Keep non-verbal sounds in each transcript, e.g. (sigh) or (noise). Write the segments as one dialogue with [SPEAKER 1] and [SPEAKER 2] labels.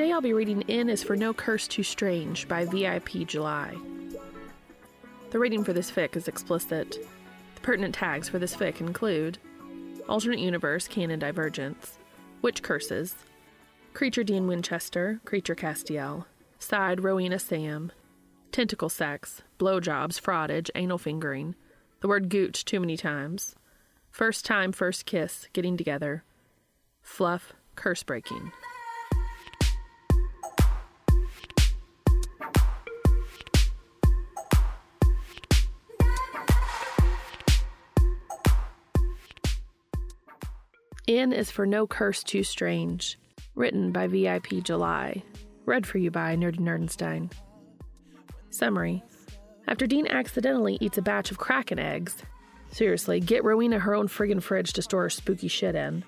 [SPEAKER 1] Today I'll be reading N Is For No Curse Too Strange by vipjuly. The rating for this fic is explicit. The pertinent tags for this fic include alternate universe canon divergence, witch curses, creature Dean Winchester, creature Castiel, side Rowena Sam, tentacle sex, blowjobs, frottage, anal fingering, the word gooch too many times, first time, first kiss, getting together, fluff, curse breaking. N is for No Curse Too Strange, written by vipjuly, read for you by Nerdy Nerdenstein. Summary After Dean accidentally eats a batch of Kraken eggs, seriously, get Rowena her own friggin' fridge to store her spooky shit in,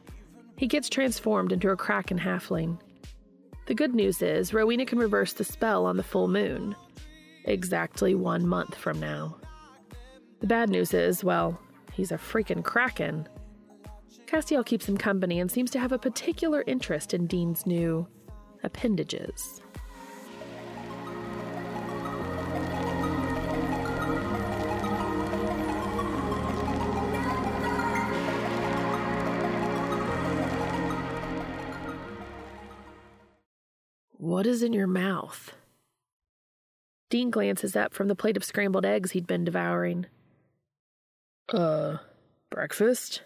[SPEAKER 1] he gets transformed into a Kraken halfling. The good news is, Rowena can reverse the spell on the full moon, exactly one month from now. The bad news is, well, he's a freaking Kraken. Castiel keeps him company and seems to have a particular interest in Dean's new appendages. What is in your mouth? Dean glances up from the plate of scrambled eggs he'd been devouring. Uh, breakfast?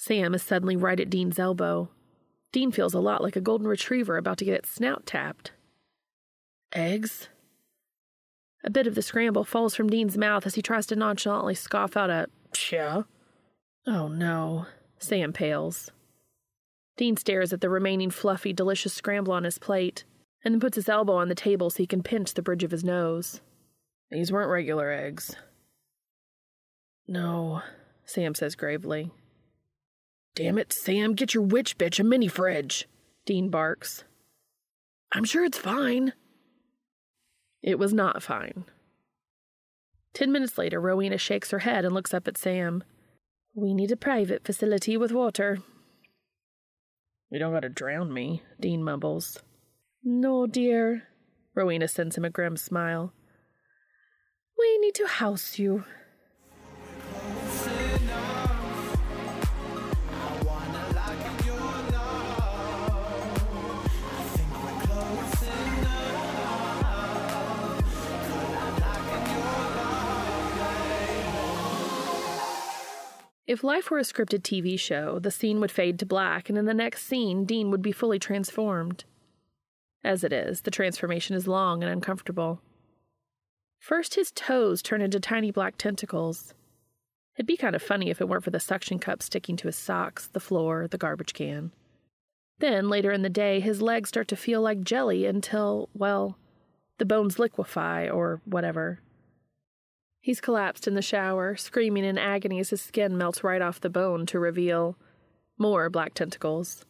[SPEAKER 1] Sam is suddenly right at Dean's elbow. Dean feels a lot like a golden retriever about to get its snout tapped. Eggs? A bit of the scramble falls from Dean's mouth as he tries to nonchalantly scoff out a pshaw. Oh no, Sam pales. Dean stares at the remaining fluffy, delicious scramble on his plate, and then puts his elbow on the table so he can pinch the bridge of his nose. These weren't regular eggs. No, Sam says gravely. Damn it, Sam, get your witch bitch a mini fridge, Dean barks. I'm sure it's fine. It was not fine. Ten minutes later, Rowena shakes her head and looks up at Sam. We need a private facility with water. You don't gotta drown me, Dean mumbles. No, dear. Rowena sends him a grim smile. We need to house you. If life were a scripted TV show, the scene would fade to black, and in the next scene, Dean would be fully transformed. As it is, the transformation is long and uncomfortable. First, his toes turn into tiny black tentacles. It'd be kind of funny if it weren't for the suction cup sticking to his socks, the floor, the garbage can. Then, later in the day, his legs start to feel like jelly until, well, the bones liquefy or whatever. He's collapsed in the shower, screaming in agony as his skin melts right off the bone to reveal more black tentacles.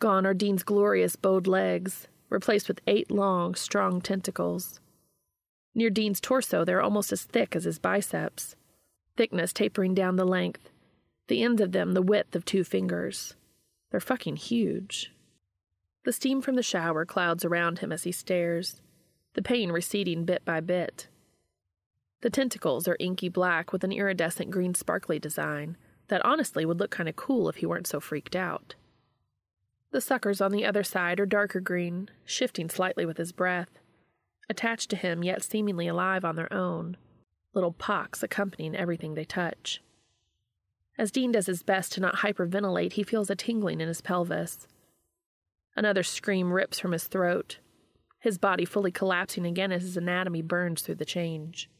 [SPEAKER 1] Gone are Dean's glorious bowed legs, replaced with eight long, strong tentacles. Near Dean's torso, they're almost as thick as his biceps, thickness tapering down the length, the ends of them the width of two fingers. They're fucking huge. The steam from the shower clouds around him as he stares, the pain receding bit by bit. The tentacles are inky black with an iridescent green sparkly design that honestly would look kind of cool if he weren't so freaked out. The suckers on the other side are darker green, shifting slightly with his breath. Attached to him, yet seemingly alive on their own, little pocks accompanying everything they touch. As Dean does his best to not hyperventilate, he feels a tingling in his pelvis. Another scream rips from his throat, his body fully collapsing again as his anatomy burns through the change.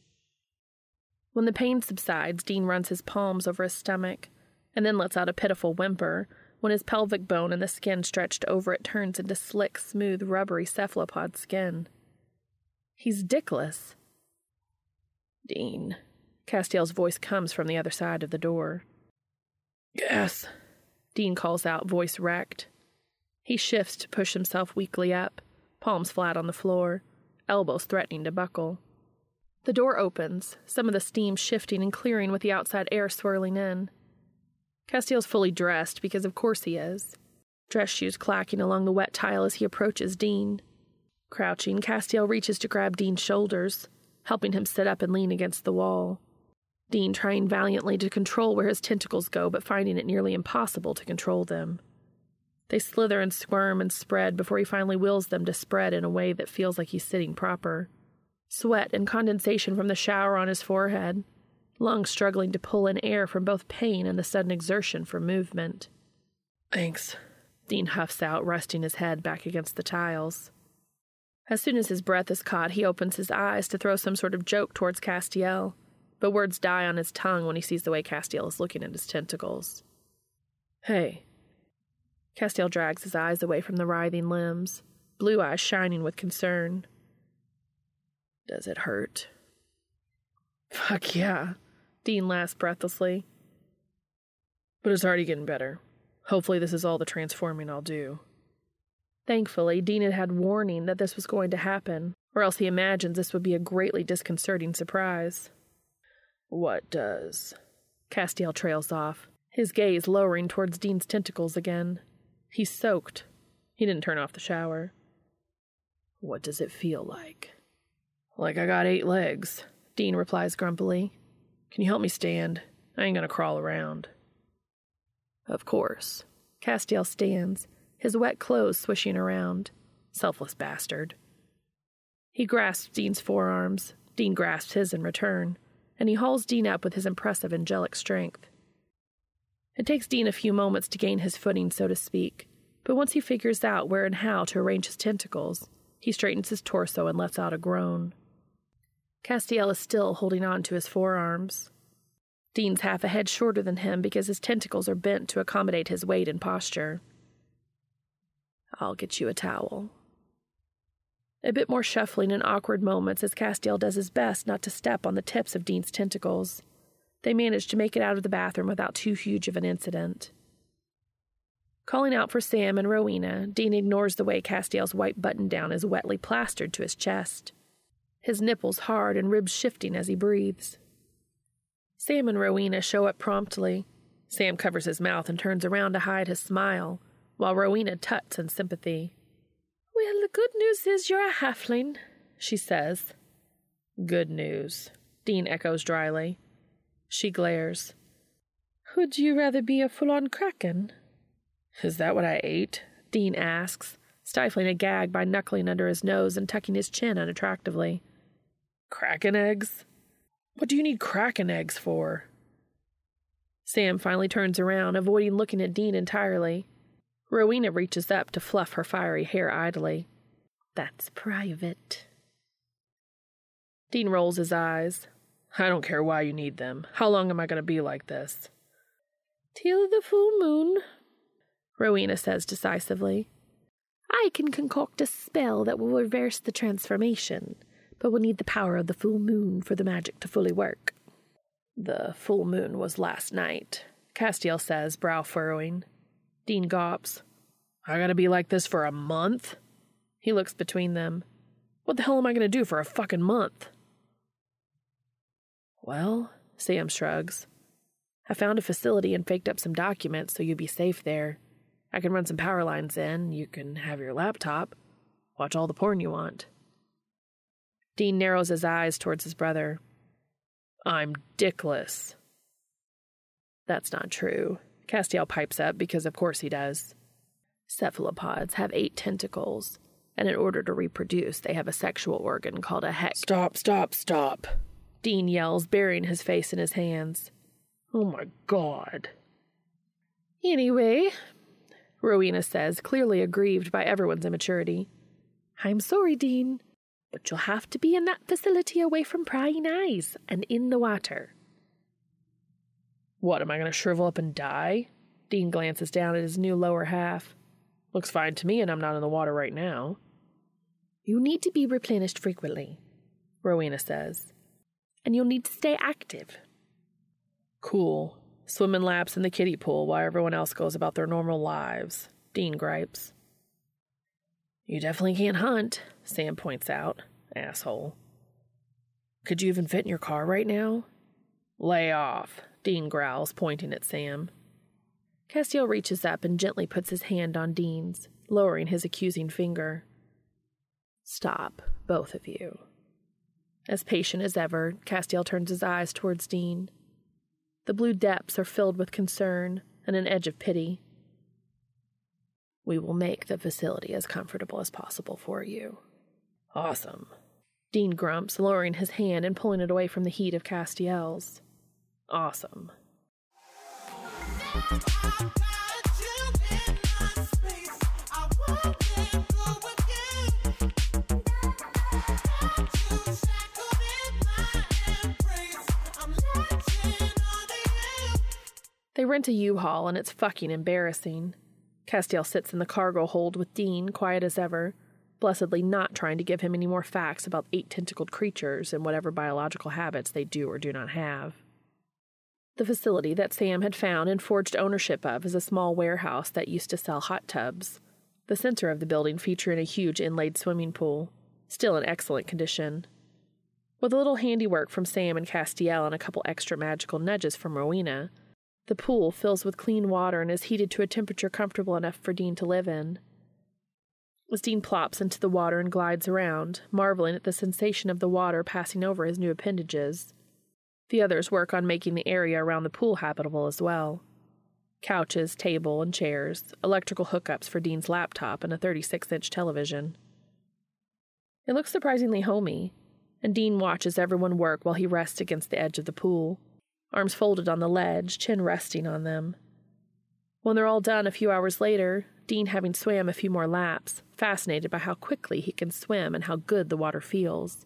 [SPEAKER 1] When the pain subsides, Dean runs his palms over his stomach and then lets out a pitiful whimper when his pelvic bone and the skin stretched over it turns into slick, smooth, rubbery cephalopod skin. He's dickless. Dean. Castiel's voice comes from the other side of the door.
[SPEAKER 2] Yes.
[SPEAKER 1] Dean calls out, voice wrecked. He shifts to push himself weakly up, palms flat on the floor, elbows threatening to buckle. The door opens, some of the steam shifting and clearing with the outside air swirling in. Castiel's fully dressed because, of course, he is. Dress shoes clacking along the wet tile as he approaches Dean. Crouching, Castiel reaches to grab Dean's shoulders, helping him sit up and lean against the wall. Dean trying valiantly to control where his tentacles go, but finding it nearly impossible to control them. They slither and squirm and spread before he finally wills them to spread in a way that feels like he's sitting proper. Sweat and condensation from the shower on his forehead, lungs struggling to pull in air from both pain and the sudden exertion for movement.
[SPEAKER 2] Thanks.
[SPEAKER 1] Dean huffs out, resting his head back against the tiles. As soon as his breath is caught, he opens his eyes to throw some sort of joke towards Castiel, but words die on his tongue when he sees the way Castiel is looking at his tentacles.
[SPEAKER 2] Hey.
[SPEAKER 1] Castiel drags his eyes away from the writhing limbs, blue eyes shining with concern.
[SPEAKER 2] Does it hurt?
[SPEAKER 1] Fuck yeah. Dean laughs breathlessly.
[SPEAKER 2] But it's already getting better. Hopefully, this is all the transforming I'll do.
[SPEAKER 1] Thankfully, Dean had had warning that this was going to happen, or else he imagines this would be a greatly disconcerting surprise.
[SPEAKER 2] What does?
[SPEAKER 1] Castiel trails off, his gaze lowering towards Dean's tentacles again. He's soaked. He didn't turn off the shower.
[SPEAKER 2] What does it feel like? Like I got eight legs, Dean replies grumpily. Can you help me stand? I ain't gonna crawl around.
[SPEAKER 1] Of course. Castiel stands, his wet clothes swishing around. Selfless bastard. He grasps Dean's forearms. Dean grasps his in return, and he hauls Dean up with his impressive angelic strength. It takes Dean a few moments to gain his footing, so to speak, but once he figures out where and how to arrange his tentacles, he straightens his torso and lets out a groan. Castiel is still holding on to his forearms. Dean's half a head shorter than him because his tentacles are bent to accommodate his weight and posture. I'll get you a towel. A bit more shuffling and awkward moments as Castiel does his best not to step on the tips of Dean's tentacles. They manage to make it out of the bathroom without too huge of an incident. Calling out for Sam and Rowena, Dean ignores the way Castiel's white button down is wetly plastered to his chest his nipples hard and ribs shifting as he breathes. Sam and Rowena show up promptly. Sam covers his mouth and turns around to hide his smile, while Rowena tuts in sympathy. Well, the good news is you're a halfling, she says.
[SPEAKER 2] Good news, Dean echoes dryly. She glares.
[SPEAKER 1] Would you rather be a full on kraken?
[SPEAKER 2] Is that what I ate?
[SPEAKER 1] Dean asks, stifling a gag by knuckling under his nose and tucking his chin unattractively.
[SPEAKER 2] Kraken eggs? What do you need kraken eggs for?
[SPEAKER 1] Sam finally turns around, avoiding looking at Dean entirely. Rowena reaches up to fluff her fiery hair idly. That's private.
[SPEAKER 2] Dean rolls his eyes. I don't care why you need them. How long am I going to be like this?
[SPEAKER 1] Till the full moon, Rowena says decisively. I can concoct a spell that will reverse the transformation but we'll need the power of the full moon for the magic to fully work.
[SPEAKER 2] The full moon was last night, Castiel says, brow furrowing.
[SPEAKER 1] Dean gawps.
[SPEAKER 2] I gotta be like this for a month?
[SPEAKER 1] He looks between them.
[SPEAKER 2] What the hell am I gonna do for a fucking month?
[SPEAKER 1] Well, Sam shrugs. I found a facility and faked up some documents so you'd be safe there. I can run some power lines in, you can have your laptop, watch all the porn you want. Dean narrows his eyes towards his brother.
[SPEAKER 2] I'm dickless.
[SPEAKER 1] That's not true. Castiel pipes up because, of course, he does. Cephalopods have eight tentacles, and in order to reproduce, they have a sexual organ called a hex.
[SPEAKER 2] Stop, stop, stop.
[SPEAKER 1] Dean yells, burying his face in his hands.
[SPEAKER 2] Oh my god.
[SPEAKER 1] Anyway, Rowena says, clearly aggrieved by everyone's immaturity. I'm sorry, Dean, but you'll have to be in that facility away from prying eyes and in the water.
[SPEAKER 2] What, am I going to shrivel up and die? Dean glances down at his new lower half. Looks fine to me, and I'm not in the water right now.
[SPEAKER 1] You need to be replenished frequently, Rowena says, and you'll need to stay active.
[SPEAKER 2] Cool. Swimming laps in the kiddie pool while everyone else goes about their normal lives, Dean gripes.
[SPEAKER 1] You definitely can't hunt, Sam points out. Asshole.
[SPEAKER 2] Could you even fit in your car right now?
[SPEAKER 1] Lay off, Dean growls, pointing at Sam. Castiel reaches up and gently puts his hand on Dean's, lowering his accusing finger. Stop, both of you. As patient as ever, Castiel turns his eyes towards Dean. The blue depths are filled with concern and an edge of pity. We will make the facility as comfortable as possible for you.
[SPEAKER 2] Awesome.
[SPEAKER 1] Dean grumps, lowering his hand and pulling it away from the heat of Castiel's.
[SPEAKER 2] Awesome.
[SPEAKER 1] They rent a U-Haul and it's fucking embarrassing. Castiel sits in the cargo hold with Dean, quiet as ever, blessedly not trying to give him any more facts about eight tentacled creatures and whatever biological habits they do or do not have. The facility that Sam had found and forged ownership of is a small warehouse that used to sell hot tubs, the center of the building featuring a huge inlaid swimming pool, still in excellent condition. With a little handiwork from Sam and Castiel and a couple extra magical nudges from Rowena, the pool fills with clean water and is heated to a temperature comfortable enough for Dean to live in. As Dean plops into the water and glides around, marveling at the sensation of the water passing over his new appendages, the others work on making the area around the pool habitable as well. Couches, table, and chairs, electrical hookups for Dean's laptop, and a 36 inch television. It looks surprisingly homey, and Dean watches everyone work while he rests against the edge of the pool, arms folded on the ledge, chin resting on them. When they're all done a few hours later, Dean having swam a few more laps, fascinated by how quickly he can swim and how good the water feels.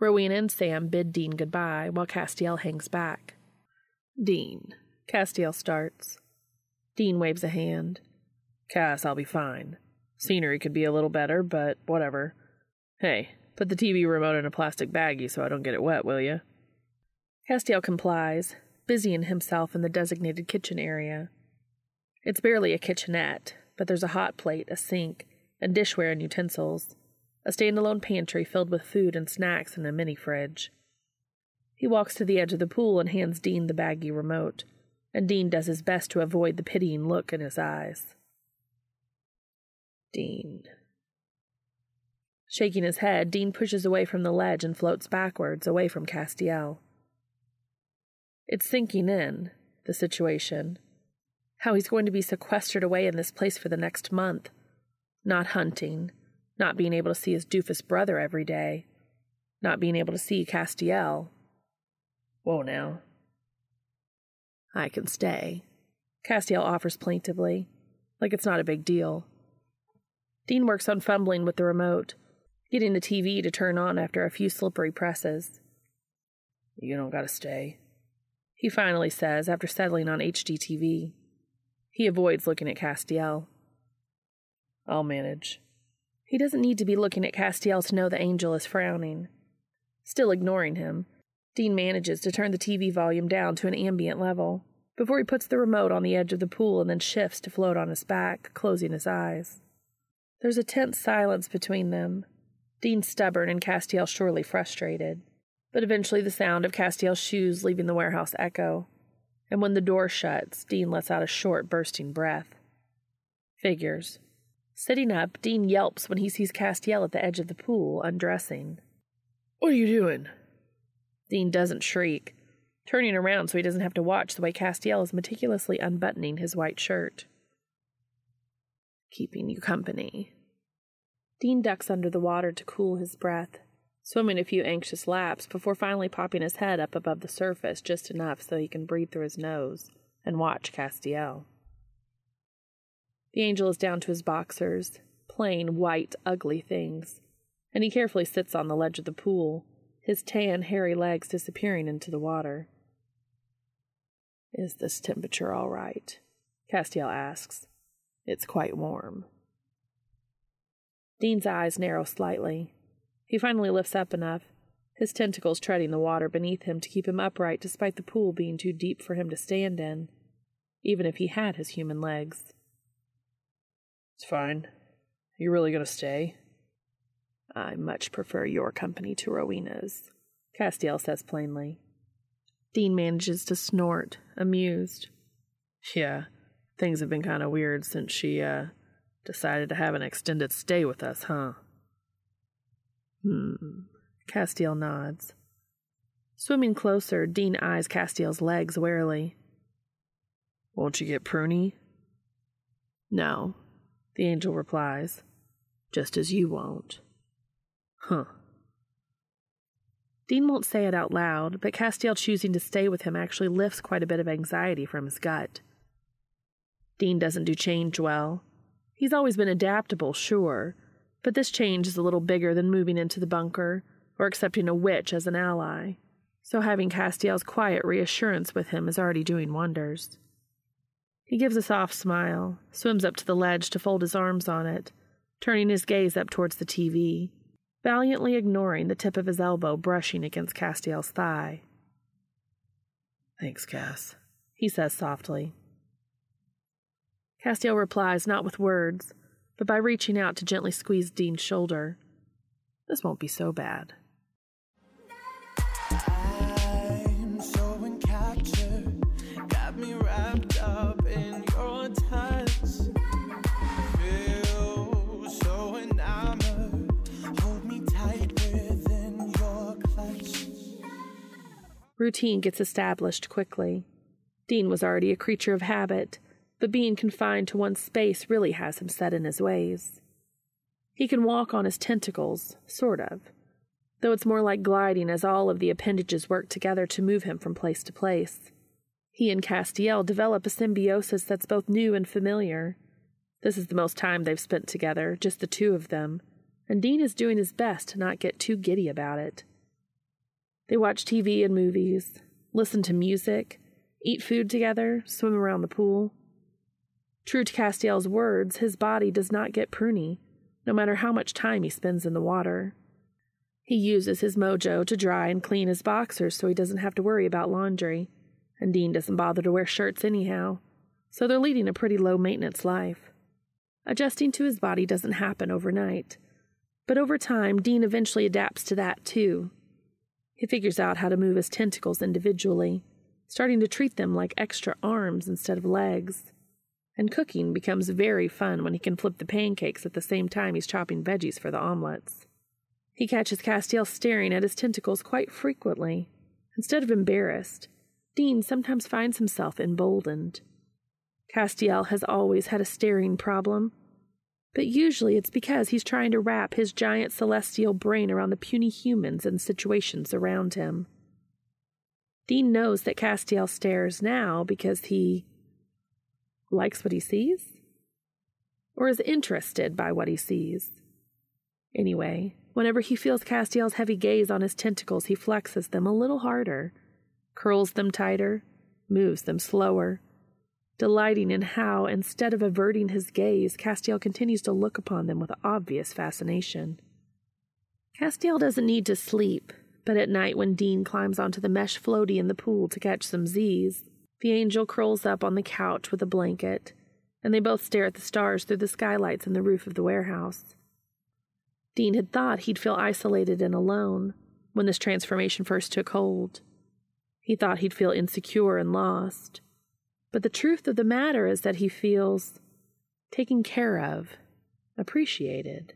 [SPEAKER 1] Rowena and Sam bid Dean goodbye while Castiel hangs back.
[SPEAKER 2] Dean.
[SPEAKER 1] Castiel starts. Dean waves a hand.
[SPEAKER 2] Cass, I'll be fine. Scenery could be a little better, but whatever. Hey, put the TV remote in a plastic baggie so I don't get it wet, will you?
[SPEAKER 1] Castiel complies, busying himself in the designated kitchen area. It's barely a kitchenette, but there's a hot plate, a sink, and dishware and utensils a standalone pantry filled with food and snacks and a mini fridge. He walks to the edge of the pool and hands Dean the baggy remote, and Dean does his best to avoid the pitying look in his eyes. Dean. Shaking his head, Dean pushes away from the ledge and floats backwards, away from Castiel. It's sinking in, the situation. How he's going to be sequestered away in this place for the next month. Not hunting, not being able to see his doofus brother every day, not being able to see Castiel.
[SPEAKER 2] Whoa now.
[SPEAKER 1] I can stay, Castiel offers plaintively, like it's not a big deal. Dean works on fumbling with the remote, getting the TV to turn on after a few slippery presses.
[SPEAKER 2] You don't gotta stay,
[SPEAKER 1] he finally says after settling on HGTV. He avoids looking at Castiel.
[SPEAKER 2] I'll manage.
[SPEAKER 1] He doesn't need to be looking at Castiel to know the angel is frowning. Still ignoring him, Dean manages to turn the TV volume down to an ambient level before he puts the remote on the edge of the pool and then shifts to float on his back, closing his eyes. There's a tense silence between them. Dean stubborn and Castiel surely frustrated. But eventually the sound of Castiel's shoes leaving the warehouse echo, and when the door shuts, Dean lets out a short, bursting breath. Figures. Sitting up, Dean yelps when he sees Castiel at the edge of the pool, undressing.
[SPEAKER 2] What are you doing?
[SPEAKER 1] Dean doesn't shriek, turning around so he doesn't have to watch the way Castiel is meticulously unbuttoning his white shirt.
[SPEAKER 2] keeping you company.
[SPEAKER 1] Dean ducks under the water to cool his breath, swimming a few anxious laps before finally popping his head up above the surface just enough so he can breathe through his nose and watch Castiel. The angel is down to his boxers, plain, white, ugly things, and he carefully sits on the ledge of the pool, his tan, hairy legs disappearing into the water.
[SPEAKER 2] Is this temperature all right? Castiel asks. It's quite warm.
[SPEAKER 1] Dean's eyes narrow slightly. He finally lifts up enough, his tentacles treading the water beneath him to keep him upright despite the pool being too deep for him to stand in, even if he had his human legs.
[SPEAKER 2] It's fine. Are you really going to stay?
[SPEAKER 1] I much prefer your company to Rowena's, Castiel says plainly. Dean manages to snort, amused.
[SPEAKER 2] Yeah, things have been kind of weird since she, uh, decided to have an extended stay with us, huh?
[SPEAKER 1] Hmm. Castiel nods. Swimming closer, Dean eyes Castiel's legs warily.
[SPEAKER 2] Won't you get pruny?
[SPEAKER 1] No, the angel replies. Just as you won't.
[SPEAKER 2] Huh.
[SPEAKER 1] Dean won't say it out loud, but Castiel choosing to stay with him actually lifts quite a bit of anxiety from his gut. Dean doesn't do change well. He's always been adaptable, sure, but this change is a little bigger than moving into the bunker or accepting a witch as an ally, so having Castiel's quiet reassurance with him is already doing wonders. He gives a soft smile, swims up to the ledge to fold his arms on it, turning his gaze up towards the TV, valiantly ignoring the tip of his elbow brushing against Castiel's thigh.
[SPEAKER 2] Thanks, Cass,
[SPEAKER 1] he says softly. Castiel replies not with words, but by reaching out to gently squeeze Dean's shoulder. This won't be so bad. Routine gets established quickly. Dean was already a creature of habit, but being confined to one space really has him set in his ways. He can walk on his tentacles, sort of, though it's more like gliding as all of the appendages work together to move him from place to place. He and Castiel develop a symbiosis that's both new and familiar. This is the most time they've spent together, just the two of them, and Dean is doing his best to not get too giddy about it. They watch TV and movies, listen to music, eat food together, swim around the pool. True to Castiel's words, his body does not get pruny, no matter how much time he spends in the water. He uses his mojo to dry and clean his boxers so he doesn't have to worry about laundry, and Dean doesn't bother to wear shirts anyhow, so they're leading a pretty low maintenance life. Adjusting to his body doesn't happen overnight, but over time, Dean eventually adapts to that too. He figures out how to move his tentacles individually, starting to treat them like extra arms instead of legs. And cooking becomes very fun when he can flip the pancakes at the same time he's chopping veggies for the omelets. He catches Castiel staring at his tentacles quite frequently. Instead of embarrassed, Dean sometimes finds himself emboldened. Castiel has always had a staring problem, but usually it's because he's trying to wrap his giant celestial brain around the puny humans and situations around him. Dean knows that Castiel stares now because he likes what he sees? Or is interested by what he sees? Anyway, whenever he feels Castiel's heavy gaze on his tentacles, he flexes them a little harder, curls them tighter, moves them slower, delighting in how, instead of averting his gaze, Castiel continues to look upon them with obvious fascination. Castiel doesn't need to sleep, but at night when Dean climbs onto the mesh floaty in the pool to catch some Z's, the angel curls up on the couch with a blanket, and they both stare at the stars through the skylights in the roof of the warehouse. Dean had thought he'd feel isolated and alone when this transformation first took hold. He thought he'd feel insecure and lost. But the truth of the matter is that he feels taken care of, appreciated.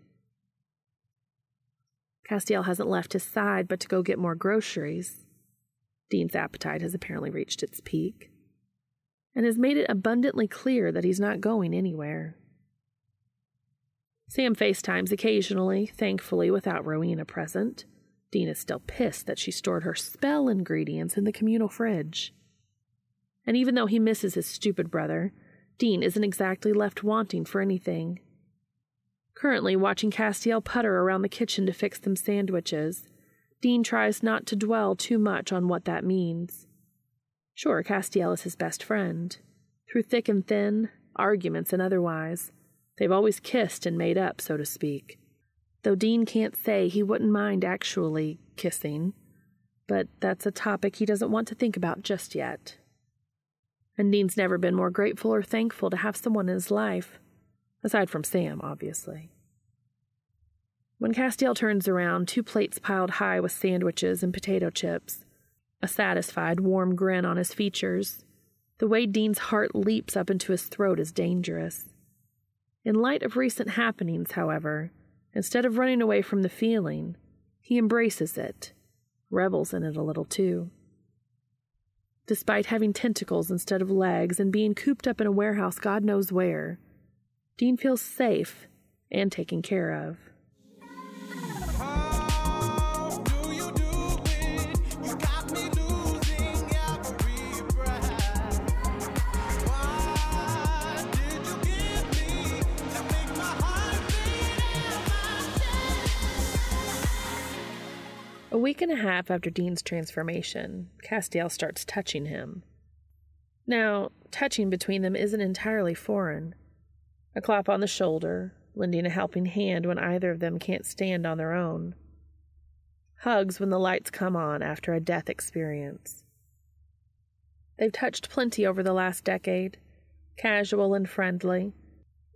[SPEAKER 1] Castiel hasn't left his side but to go get more groceries. Dean's appetite has apparently reached its peak and has made it abundantly clear that he's not going anywhere. Sam FaceTimes occasionally, thankfully without Rowena present. Dean is still pissed that she stored her spell ingredients in the communal fridge. And even though he misses his stupid brother, Dean isn't exactly left wanting for anything. Currently watching Castiel putter around the kitchen to fix them sandwiches, Dean tries not to dwell too much on what that means. Sure, Castiel is his best friend. Through thick and thin, arguments and otherwise, they've always kissed and made up, so to speak. Though Dean can't say he wouldn't mind actually kissing, but that's a topic he doesn't want to think about just yet. And Dean's never been more grateful or thankful to have someone in his life, aside from Sam, obviously. When Castiel turns around, two plates piled high with sandwiches and potato chips, a satisfied, warm grin on his features, the way Dean's heart leaps up into his throat is dangerous. In light of recent happenings, however, Instead of running away from the feeling, he embraces it, revels in it a little too. Despite having tentacles instead of legs and being cooped up in a warehouse God knows where, Dean feels safe and taken care of. A week and a half after Dean's transformation, Castiel starts touching him. Now, touching between them isn't entirely foreign. A clap on the shoulder, lending a helping hand when either of them can't stand on their own. Hugs when the lights come on after a death experience. They've touched plenty over the last decade, casual and friendly,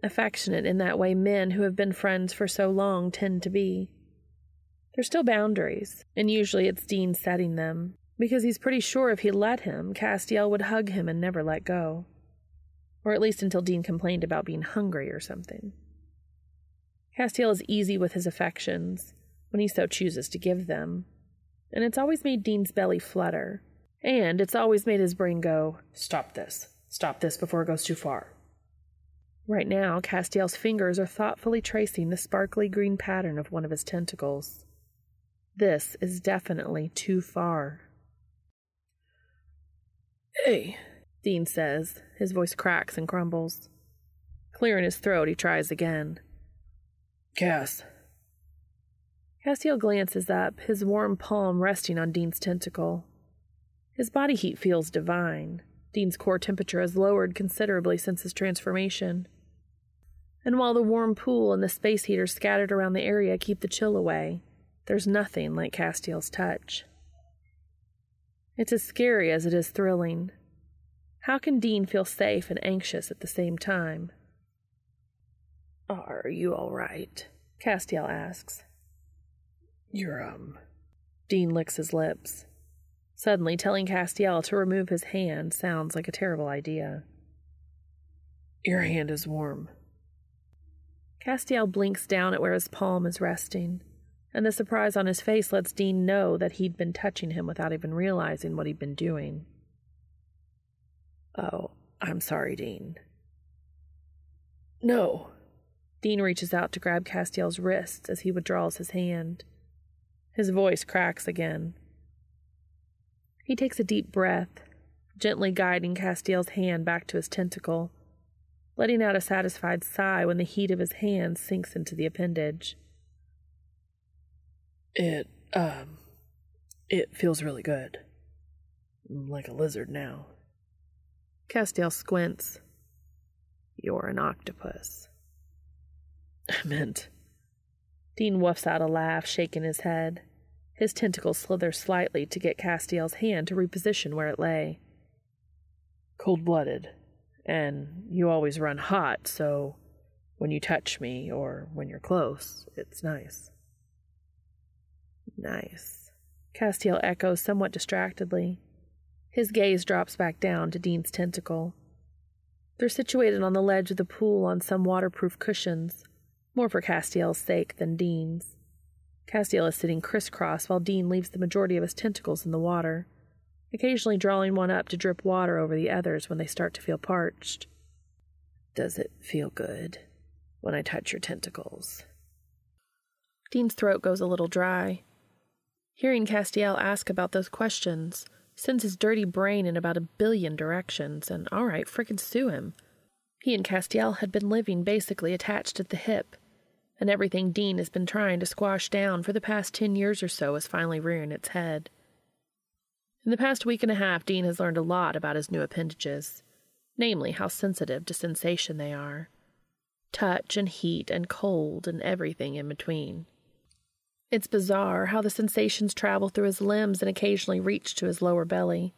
[SPEAKER 1] affectionate in that way men who have been friends for so long tend to be. There's still boundaries, and usually it's Dean setting them, because he's pretty sure if he let him, Castiel would hug him and never let go. Or at least until Dean complained about being hungry or something. Castiel is easy with his affections, when he so chooses to give them, and it's always made Dean's belly flutter, and it's always made his brain go, Stop this, stop this before it goes too far. Right now, Castiel's fingers are thoughtfully tracing the sparkly green pattern of one of his tentacles. This is definitely too far.
[SPEAKER 2] Hey,
[SPEAKER 1] Dean says. His voice cracks and crumbles. Clearing his throat, he tries again.
[SPEAKER 2] Cass.
[SPEAKER 1] Castiel glances up, his warm palm resting on Dean's tentacle. His body heat feels divine. Dean's core temperature has lowered considerably since his transformation. And while the warm pool and the space heater scattered around the area keep the chill away, there's nothing like Castiel's touch. It's as scary as it is thrilling. How can Dean feel safe and anxious at the same time?
[SPEAKER 2] Are you all right?
[SPEAKER 1] Castiel asks.
[SPEAKER 2] You're, um.
[SPEAKER 1] Dean licks his lips. Suddenly, telling Castiel to remove his hand sounds like a terrible idea.
[SPEAKER 2] Your hand is warm.
[SPEAKER 1] Castiel blinks down at where his palm is resting and the surprise on his face lets Dean know that he'd been touching him without even realizing what he'd been doing.
[SPEAKER 2] Oh, I'm sorry, Dean. No.
[SPEAKER 1] Dean reaches out to grab Castiel's wrist as he withdraws his hand. His voice cracks again. He takes a deep breath, gently guiding Castiel's hand back to his tentacle, letting out a satisfied sigh when the heat of his hand sinks into the appendage.
[SPEAKER 2] It, um, it feels really good. like a lizard now.
[SPEAKER 1] Castiel squints. You're an octopus. (laughs)
[SPEAKER 2] I meant.
[SPEAKER 1] Dean woofs out a laugh, shaking his head. His tentacles slither slightly to get Castiel's hand to reposition where it lay.
[SPEAKER 2] Cold blooded. And you always run hot, so when you touch me or when you're close, it's nice.
[SPEAKER 1] Nice. Castiel echoes somewhat distractedly. His gaze drops back down to Dean's tentacle. They're situated on the ledge of the pool on some waterproof cushions, more for Castiel's sake than Dean's. Castiel is sitting crisscross while Dean leaves the majority of his tentacles in the water, occasionally drawing one up to drip water over the others when they start to feel parched.
[SPEAKER 2] Does it feel good? when I touch your tentacles.
[SPEAKER 1] Dean's throat goes a little dry. Hearing Castiel ask about those questions sends his dirty brain in about a billion directions, and all right, frickin' sue him. He and Castiel had been living basically attached at the hip, and everything Dean has been trying to squash down for the past ten years or so is finally rearing its head. In the past week and a half, Dean has learned a lot about his new appendages, namely how sensitive to sensation they are touch and heat and cold and everything in between. It's bizarre how the sensations travel through his limbs and occasionally reach to his lower belly,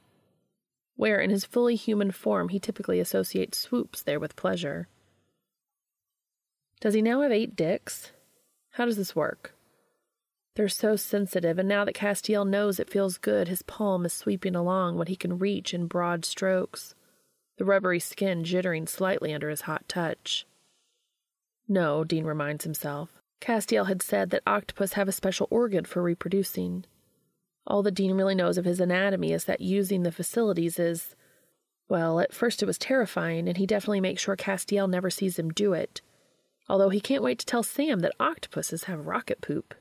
[SPEAKER 1] where in his fully human form he typically associates swoops there with pleasure. Does he now have eight dicks? How does this work? They're so sensitive, and now that Castiel knows it feels good, his palm is sweeping along what he can reach in broad strokes, the rubbery skin jittering slightly under his hot touch. No, Dean reminds himself. Castiel had said that octopus have a special organ for reproducing. All that Dean really knows of his anatomy is that using the facilities is. Well, at first it was terrifying, and he definitely makes sure Castiel never sees him do it. Although he can't wait to tell Sam that octopuses have rocket poop.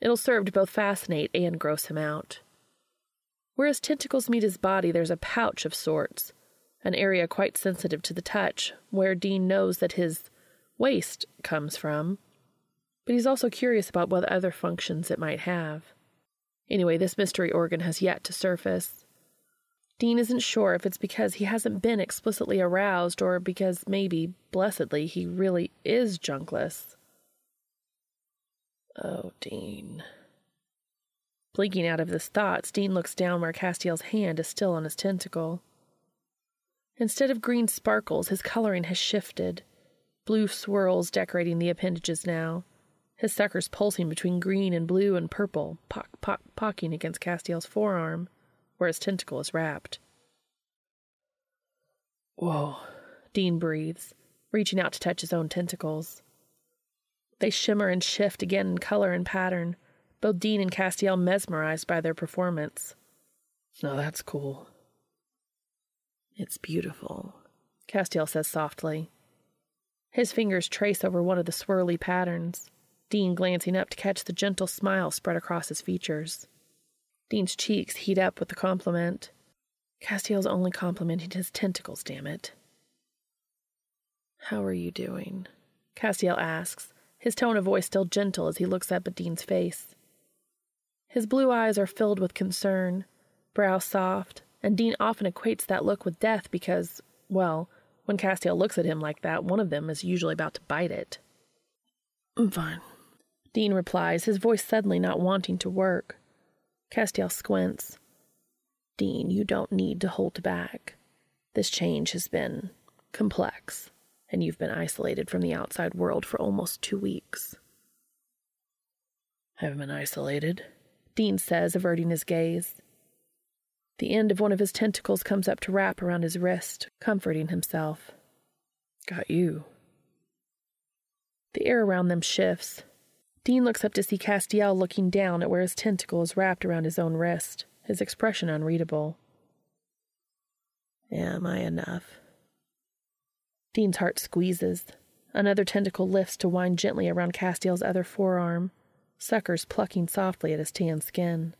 [SPEAKER 1] It'll serve to both fascinate and gross him out. Where his tentacles meet his body, there's a pouch of sorts, an area quite sensitive to the touch, where Dean knows that his waste comes from, but he's also curious about what other functions it might have. Anyway, this mystery organ has yet to surface. Dean isn't sure if it's because he hasn't been explicitly aroused or because maybe, blessedly, he really is junkless. Oh, Dean. Blinking out of his thoughts, Dean looks down where Castiel's hand is still on his tentacle. Instead of green sparkles, his coloring has shifted blue swirls decorating the appendages now, his suckers pulsing between green and blue and purple, pock, pock, pocking against Castiel's forearm, where his tentacle is wrapped. Whoa, Dean breathes, reaching out to touch his own tentacles. They shimmer and shift again in color and pattern, both Dean and Castiel mesmerized by their performance. No, that's cool. It's beautiful, Castiel says softly. His fingers trace over one of the swirly patterns, Dean glancing up to catch the gentle smile spread across his features. Dean's cheeks heat up with the compliment. Castiel's only complimenting his tentacles, damn it. How are you doing? Castiel asks, his tone of voice still gentle as he looks up at Dean's face. His blue eyes are filled with concern, brow soft, and Dean often equates that look with death because, well, when Castiel looks at him like that, one of them is usually about to bite it. I'm fine. Dean replies, his voice suddenly not wanting to work. Castiel squints. Dean, you don't need to hold back. This change has been complex, and you've been isolated from the outside world for almost two weeks. I haven't been isolated, Dean says, averting his gaze. The end of one of his tentacles comes up to wrap around his wrist, comforting himself. Got you. The air around them shifts. Dean looks up to see Castiel looking down at where his tentacle is wrapped around his own wrist, his expression unreadable. Am I enough? Dean's heart squeezes. Another tentacle lifts to wind gently around Castiel's other forearm, suckers plucking softly at his tan skin.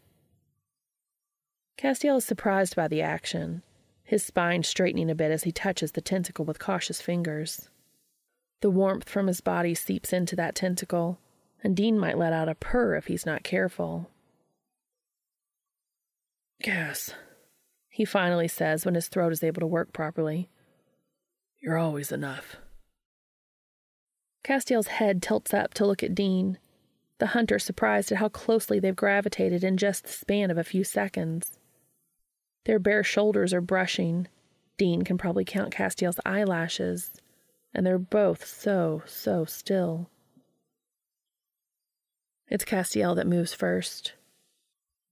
[SPEAKER 1] Castiel is surprised by the action, his spine straightening a bit as he touches the tentacle with cautious fingers. The warmth from his body seeps into that tentacle, and Dean might let out a purr if he's not careful. Yes, he finally says when his throat is able to work properly. You're always enough. Castiel's head tilts up to look at Dean, the hunter surprised at how closely they've gravitated in just the span of a few seconds. Their bare shoulders are brushing. Dean can probably count Castiel's eyelashes, and they're both so, so still. It's Castiel that moves first.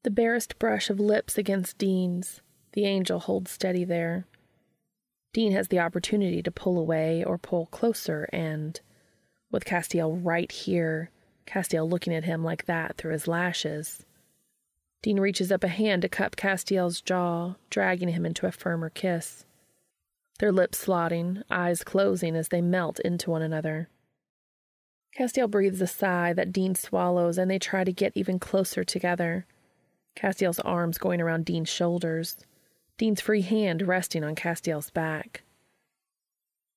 [SPEAKER 1] The barest brush of lips against Dean's, the angel holds steady there. Dean has the opportunity to pull away or pull closer, and with Castiel right here, Castiel looking at him like that through his lashes, Dean reaches up a hand to cup Castiel's jaw, dragging him into a firmer kiss. their lips slotting, eyes closing as they melt into one another. Castiel breathes a sigh that Dean swallows, and they try to get even closer together. Castiel's arms going around Dean's shoulders, Dean's free hand resting on Castiel's back.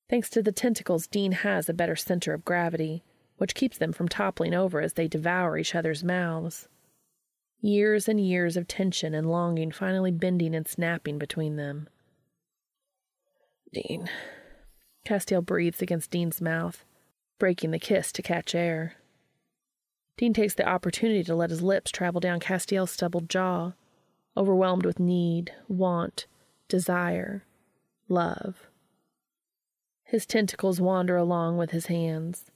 [SPEAKER 1] Thanks to the tentacles, Dean has a better center of gravity, which keeps them from toppling over as they devour each other's mouths. Years and years of tension and longing finally bending and snapping between them. Dean. Castiel breathes against Dean's mouth, breaking the kiss to catch air. Dean takes the opportunity to let his lips travel down Castiel's stubbled jaw, overwhelmed with need, want, desire, love. His tentacles wander along with his hands,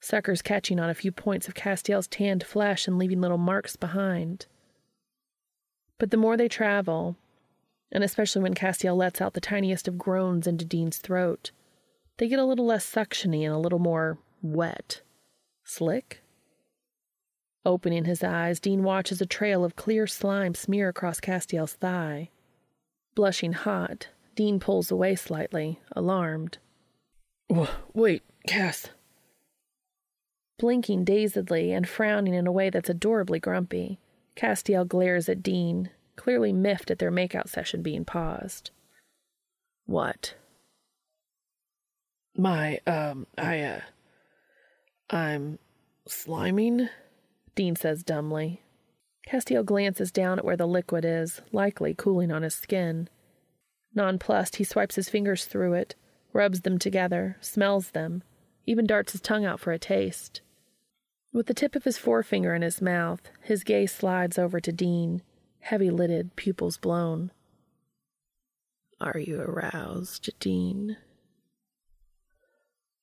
[SPEAKER 1] suckers catching on a few points of Castiel's tanned flesh and leaving little marks behind. But the more they travel, and especially when Castiel lets out the tiniest of groans into Dean's throat, they get a little less suctiony and a little more wet. Slick? Opening his eyes, Dean watches a trail of clear slime smear across Castiel's thigh. Blushing hot, Dean pulls away slightly, alarmed.
[SPEAKER 2] Wait, Cass.
[SPEAKER 1] Blinking dazedly and frowning in a way that's adorably grumpy, Castiel glares at Dean, clearly miffed at their makeout session being paused. What?
[SPEAKER 2] My, um, I, uh, I'm sliming?
[SPEAKER 1] Dean says dumbly. Castiel glances down at where the liquid is, likely cooling on his skin. Nonplussed, he swipes his fingers through it, rubs them together, smells them, even darts his tongue out for a taste. With the tip of his forefinger in his mouth, his gaze slides over to Dean, heavy lidded, pupils blown. Are you aroused, Dean?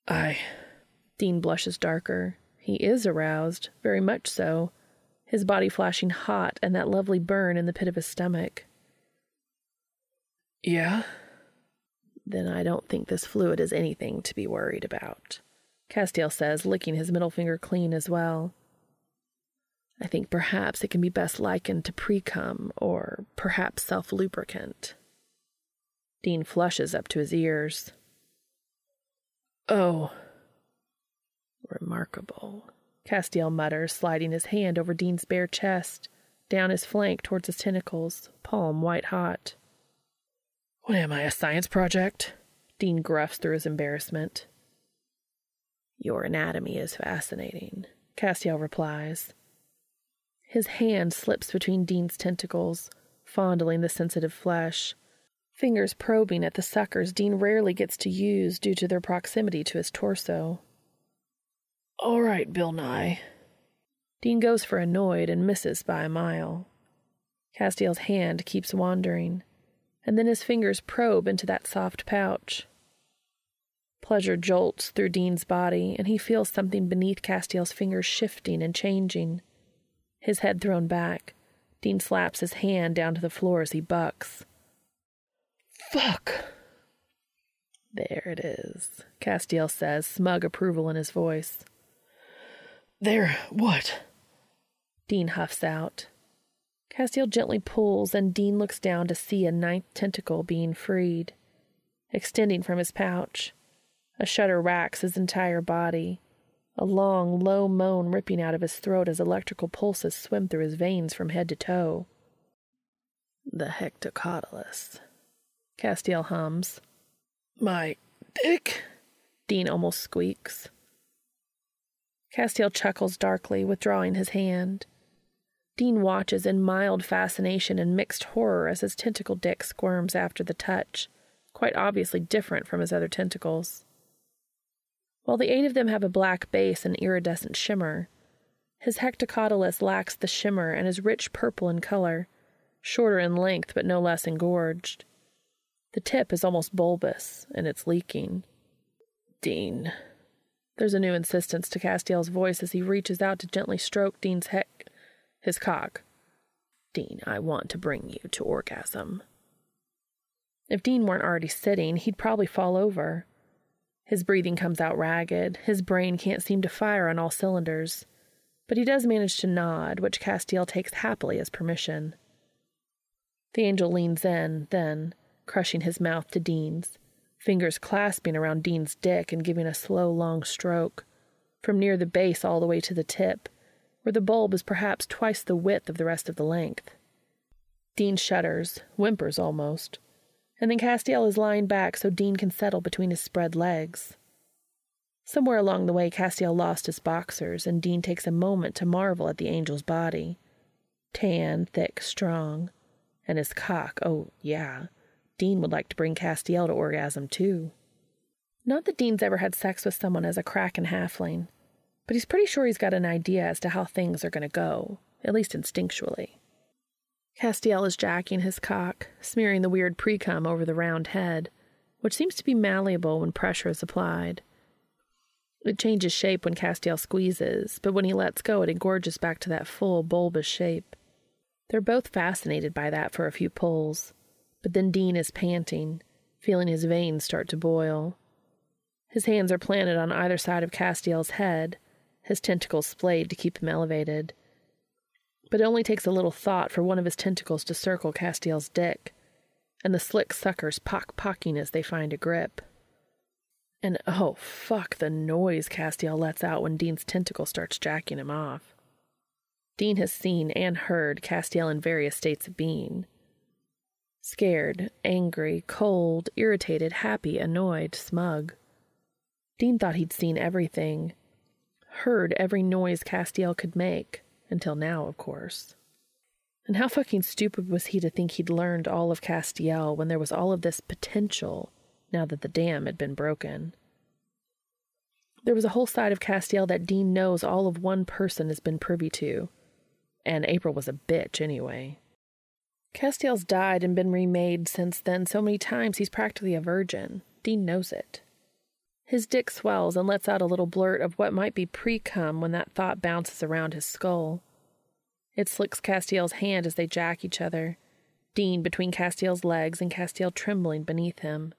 [SPEAKER 2] I.
[SPEAKER 1] Dean blushes darker. He is aroused, very much so, his body flashing hot and that lovely burn in the pit of his stomach.
[SPEAKER 2] Yeah?
[SPEAKER 1] Then I don't think this fluid is anything to be worried about, Castiel says, licking his middle finger clean as well. I think perhaps it can be best likened to precum or perhaps self lubricant. Dean flushes up to his ears.
[SPEAKER 2] Oh.
[SPEAKER 1] Remarkable, Castiel mutters, sliding his hand over Dean's bare chest, down his flank towards his tentacles, palm white hot.
[SPEAKER 2] What am I, a science project?
[SPEAKER 1] Dean gruffs through his embarrassment. Your anatomy is fascinating, Castiel replies. His hand slips between Dean's tentacles, fondling the sensitive flesh, fingers probing at the suckers Dean rarely gets to use due to their proximity to his torso.
[SPEAKER 2] All right, Bill Nye.
[SPEAKER 1] Dean goes for annoyed and misses by a mile. Castiel's hand keeps wandering, and then his fingers probe into that soft pouch. Pleasure jolts through Dean's body, and he feels something beneath Castiel's fingers shifting and changing. His head thrown back, Dean slaps his hand down to the floor as he bucks.
[SPEAKER 2] Fuck!
[SPEAKER 1] There it is, Castiel says, smug approval in his voice.
[SPEAKER 2] There, what?
[SPEAKER 1] Dean huffs out. Castiel gently pulls, and Dean looks down to see a ninth tentacle being freed, extending from his pouch. A shudder racks his entire body, a long, low moan ripping out of his throat as electrical pulses swim through his veins from head to toe. The hectocotylus. Castiel hums.
[SPEAKER 2] My dick?
[SPEAKER 1] Dean almost squeaks. Castiel chuckles darkly, withdrawing his hand. Dean watches in mild fascination and mixed horror as his tentacle dick squirms after the touch, quite obviously different from his other tentacles. While the eight of them have a black base and iridescent shimmer, his hectocotylus lacks the shimmer and is rich purple in color, shorter in length but no less engorged. The tip is almost bulbous, and it's leaking. Dean. There's a new insistence to Castiel's voice as he reaches out to gently stroke Dean's heck, his cock. Dean, I want to bring you to orgasm. If Dean weren't already sitting, he'd probably fall over. His breathing comes out ragged, his brain can't seem to fire on all cylinders, but he does manage to nod, which Castiel takes happily as permission. The angel leans in, then, crushing his mouth to Dean's, fingers clasping around Dean's dick and giving a slow, long stroke, from near the base all the way to the tip, where the bulb is perhaps twice the width of the rest of the length. Dean shudders, whimpers almost, and then Castiel is lying back so Dean can settle between his spread legs. Somewhere along the way, Castiel lost his boxers, and Dean takes a moment to marvel at the angel's body. Tan, thick, strong. And his cock, oh, yeah. Dean would like to bring Castiel to orgasm, too. Not that Dean's ever had sex with someone as a kraken halfling, but he's pretty sure he's got an idea as to how things are going to go, at least instinctually. Castiel is jacking his cock, smearing the weird precum over the round head, which seems to be malleable when pressure is applied. It changes shape when Castiel squeezes, but when he lets go, it engorges back to that full, bulbous shape. They're both fascinated by that for a few pulls, but then Dean is panting, feeling his veins start to boil. His hands are planted on either side of Castiel's head, his tentacles splayed to keep him elevated. But it only takes a little thought for one of his tentacles to circle Castiel's dick, and the slick suckers pock pocking as they find a grip. And oh, fuck the noise Castiel lets out when Dean's tentacle starts jacking him off. Dean has seen and heard Castiel in various states of being scared, angry, cold, irritated, happy, annoyed, smug. Dean thought he'd seen everything, heard every noise Castiel could make, until now, of course. And how fucking stupid was he to think he'd learned all of Castiel when there was all of this potential now that the dam had been broken? There was a whole side of Castiel that Dean knows all of one person has been privy to. And April was a bitch anyway. Castiel's died and been remade since then so many times he's practically a virgin. Dean knows it. His dick swells and lets out a little blurt of what might be pre cum when that thought bounces around his skull. It slicks Castiel's hand as they jack each other, Dean between Castiel's legs and Castiel trembling beneath him.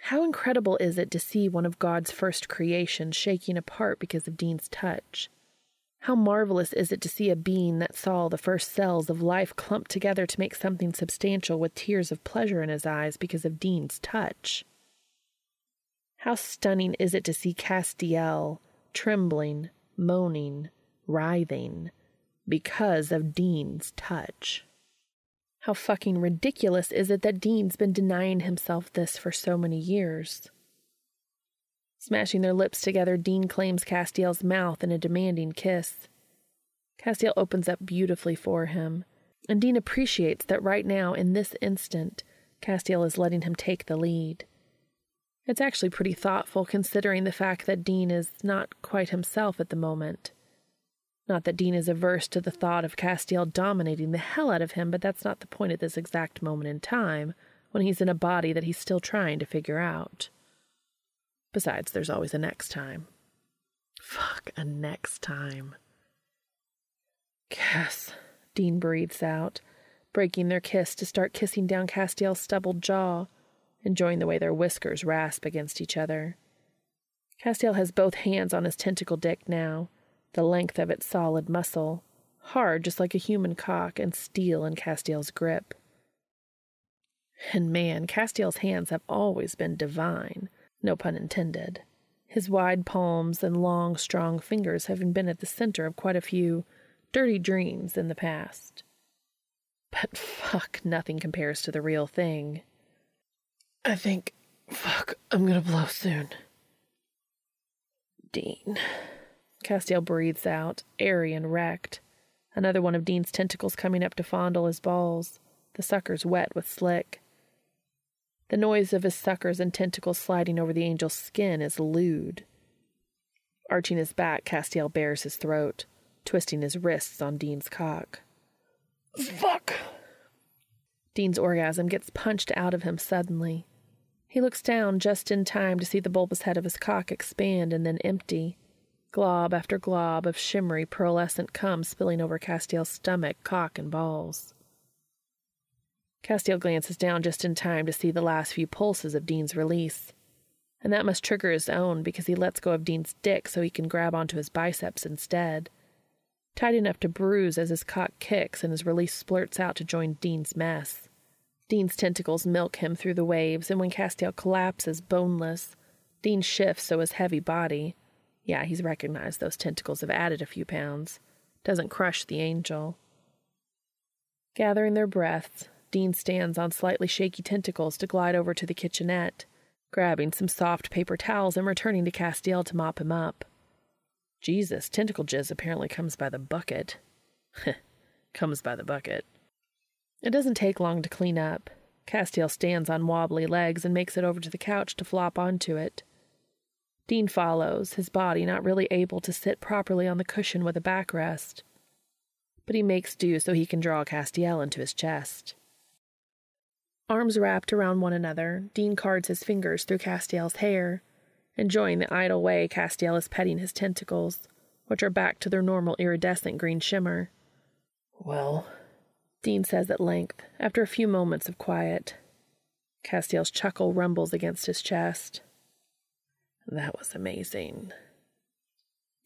[SPEAKER 1] How incredible is it to see one of God's first creations shaking apart because of Dean's touch? How marvelous is it to see a being that saw the first cells of life clumped together to make something substantial with tears of pleasure in his eyes because of Dean's touch? How stunning is it to see Castiel trembling, moaning, writhing because of Dean's touch? How fucking ridiculous is it that Dean's been denying himself this for so many years? Smashing their lips together, Dean claims Castiel's mouth in a demanding kiss. Castiel opens up beautifully for him, and Dean appreciates that right now, in this instant, Castiel is letting him take the lead. It's actually pretty thoughtful considering the fact that Dean is not quite himself at the moment. Not that Dean is averse to the thought of Castiel dominating the hell out of him, but that's not the point at this exact moment in time, when he's in a body that he's still trying to figure out. Besides, there's always a next time. Fuck, a next time. Cass, Dean breathes out, breaking their kiss to start kissing down Castiel's stubbled jaw enjoying the way their whiskers rasp against each other. Castiel has both hands on his tentacle dick now, the length of its solid muscle, hard just like a human cock and steel in Castiel's grip. And man, Castiel's hands have always been divine, no pun intended. His wide palms and long, strong fingers having been at the center of quite a few dirty dreams in the past. But fuck, nothing compares to the real thing. I think. Fuck, I'm gonna blow soon. Dean. Castiel breathes out, airy and wrecked. Another one of Dean's tentacles coming up to fondle his balls, the suckers wet with slick. The noise of his suckers and tentacles sliding over the angel's skin is lewd. Arching his back, Castiel bares his throat, twisting his wrists on Dean's cock. Fuck! Dean's orgasm gets punched out of him suddenly. He looks down just in time to see the bulbous head of his cock expand and then empty, glob after glob of shimmery pearlescent cum spilling over Castiel's stomach, cock, and balls. Castiel glances down just in time to see the last few pulses of Dean's release. And that must trigger his own because he lets go of Dean's dick so he can grab onto his biceps instead. Tight enough to bruise as his cock kicks and his release splurts out to join Dean's mess. Dean's tentacles milk him through the waves, and when Castiel collapses, boneless, Dean shifts so his heavy body, yeah, he's recognized those tentacles have added a few pounds, doesn't crush the angel. Gathering their breaths, Dean stands on slightly shaky tentacles to glide over to the kitchenette, grabbing some soft paper towels and returning to Castiel to mop him up. Jesus, tentacle jizz apparently comes by the bucket. (laughs) comes by the bucket. It doesn't take long to clean up. Castiel stands on wobbly legs and makes it over to the couch to flop onto it. Dean follows, his body not really able to sit properly on the cushion with a backrest. But he makes do so he can draw Castiel into his chest. Arms wrapped around one another, Dean cards his fingers through Castiel's hair, enjoying the idle way Castiel is petting his tentacles, which are back to their normal iridescent green shimmer.
[SPEAKER 2] Well,
[SPEAKER 1] Dean says at length, after a few moments of quiet. Castiel's chuckle rumbles against his chest.
[SPEAKER 2] That was amazing.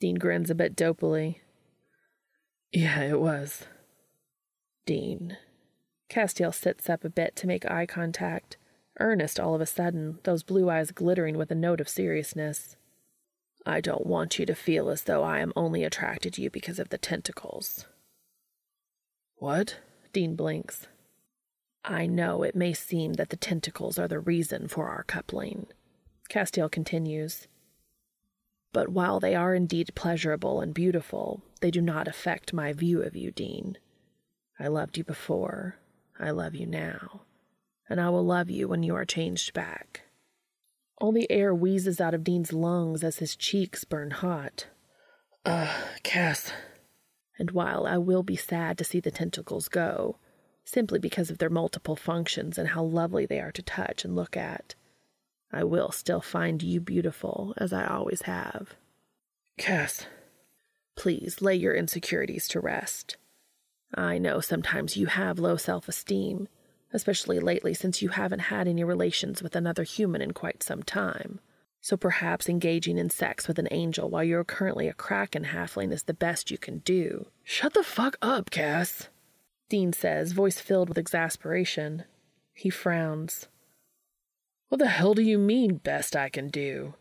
[SPEAKER 1] Dean grins a bit dopily.
[SPEAKER 2] Yeah, it was.
[SPEAKER 1] Dean. Castiel sits up a bit to make eye contact, earnest all of a sudden, those blue eyes glittering with a note of seriousness.
[SPEAKER 2] I don't want you to feel as though I am only attracted to you because of the tentacles.
[SPEAKER 1] What? Dean blinks.
[SPEAKER 2] I know it may seem that the tentacles are the reason for our coupling. Castiel continues. But while they are indeed pleasurable and beautiful, they do not affect my view of you, Dean. I loved you before. I love you now. And I will love you when you are changed back.
[SPEAKER 1] All the air wheezes out of Dean's lungs as his cheeks burn hot.
[SPEAKER 2] Ugh, Cass,
[SPEAKER 1] and while I will be sad to see the tentacles go, simply because of their multiple functions and how lovely they are to touch and look at, I will still find you beautiful as I always have.
[SPEAKER 2] Cass,
[SPEAKER 1] please lay your insecurities to rest. I know sometimes you have low self esteem, especially lately since you haven't had any relations with another human in quite some time. So perhaps engaging in sex with an angel while you're currently a kraken halfling is the best you can do.
[SPEAKER 2] Shut the fuck up, Cass,
[SPEAKER 1] Dean says, voice filled with exasperation. He frowns.
[SPEAKER 2] What the hell do you mean, best I can do?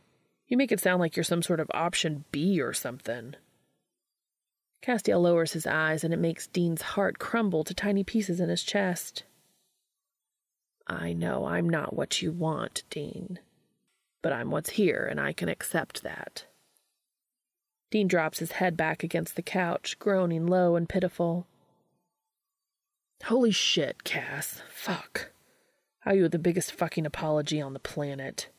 [SPEAKER 2] You make it sound like you're some sort of option B or something.
[SPEAKER 1] Castiel lowers his eyes, and it makes Dean's heart crumble to tiny pieces in his chest.
[SPEAKER 2] I know I'm not what you want, Dean but I'm what's here, and I can accept that.
[SPEAKER 1] Dean drops his head back against the couch, groaning low and pitiful.
[SPEAKER 2] Holy shit, Cass. Fuck. I owe you the biggest fucking apology on the planet.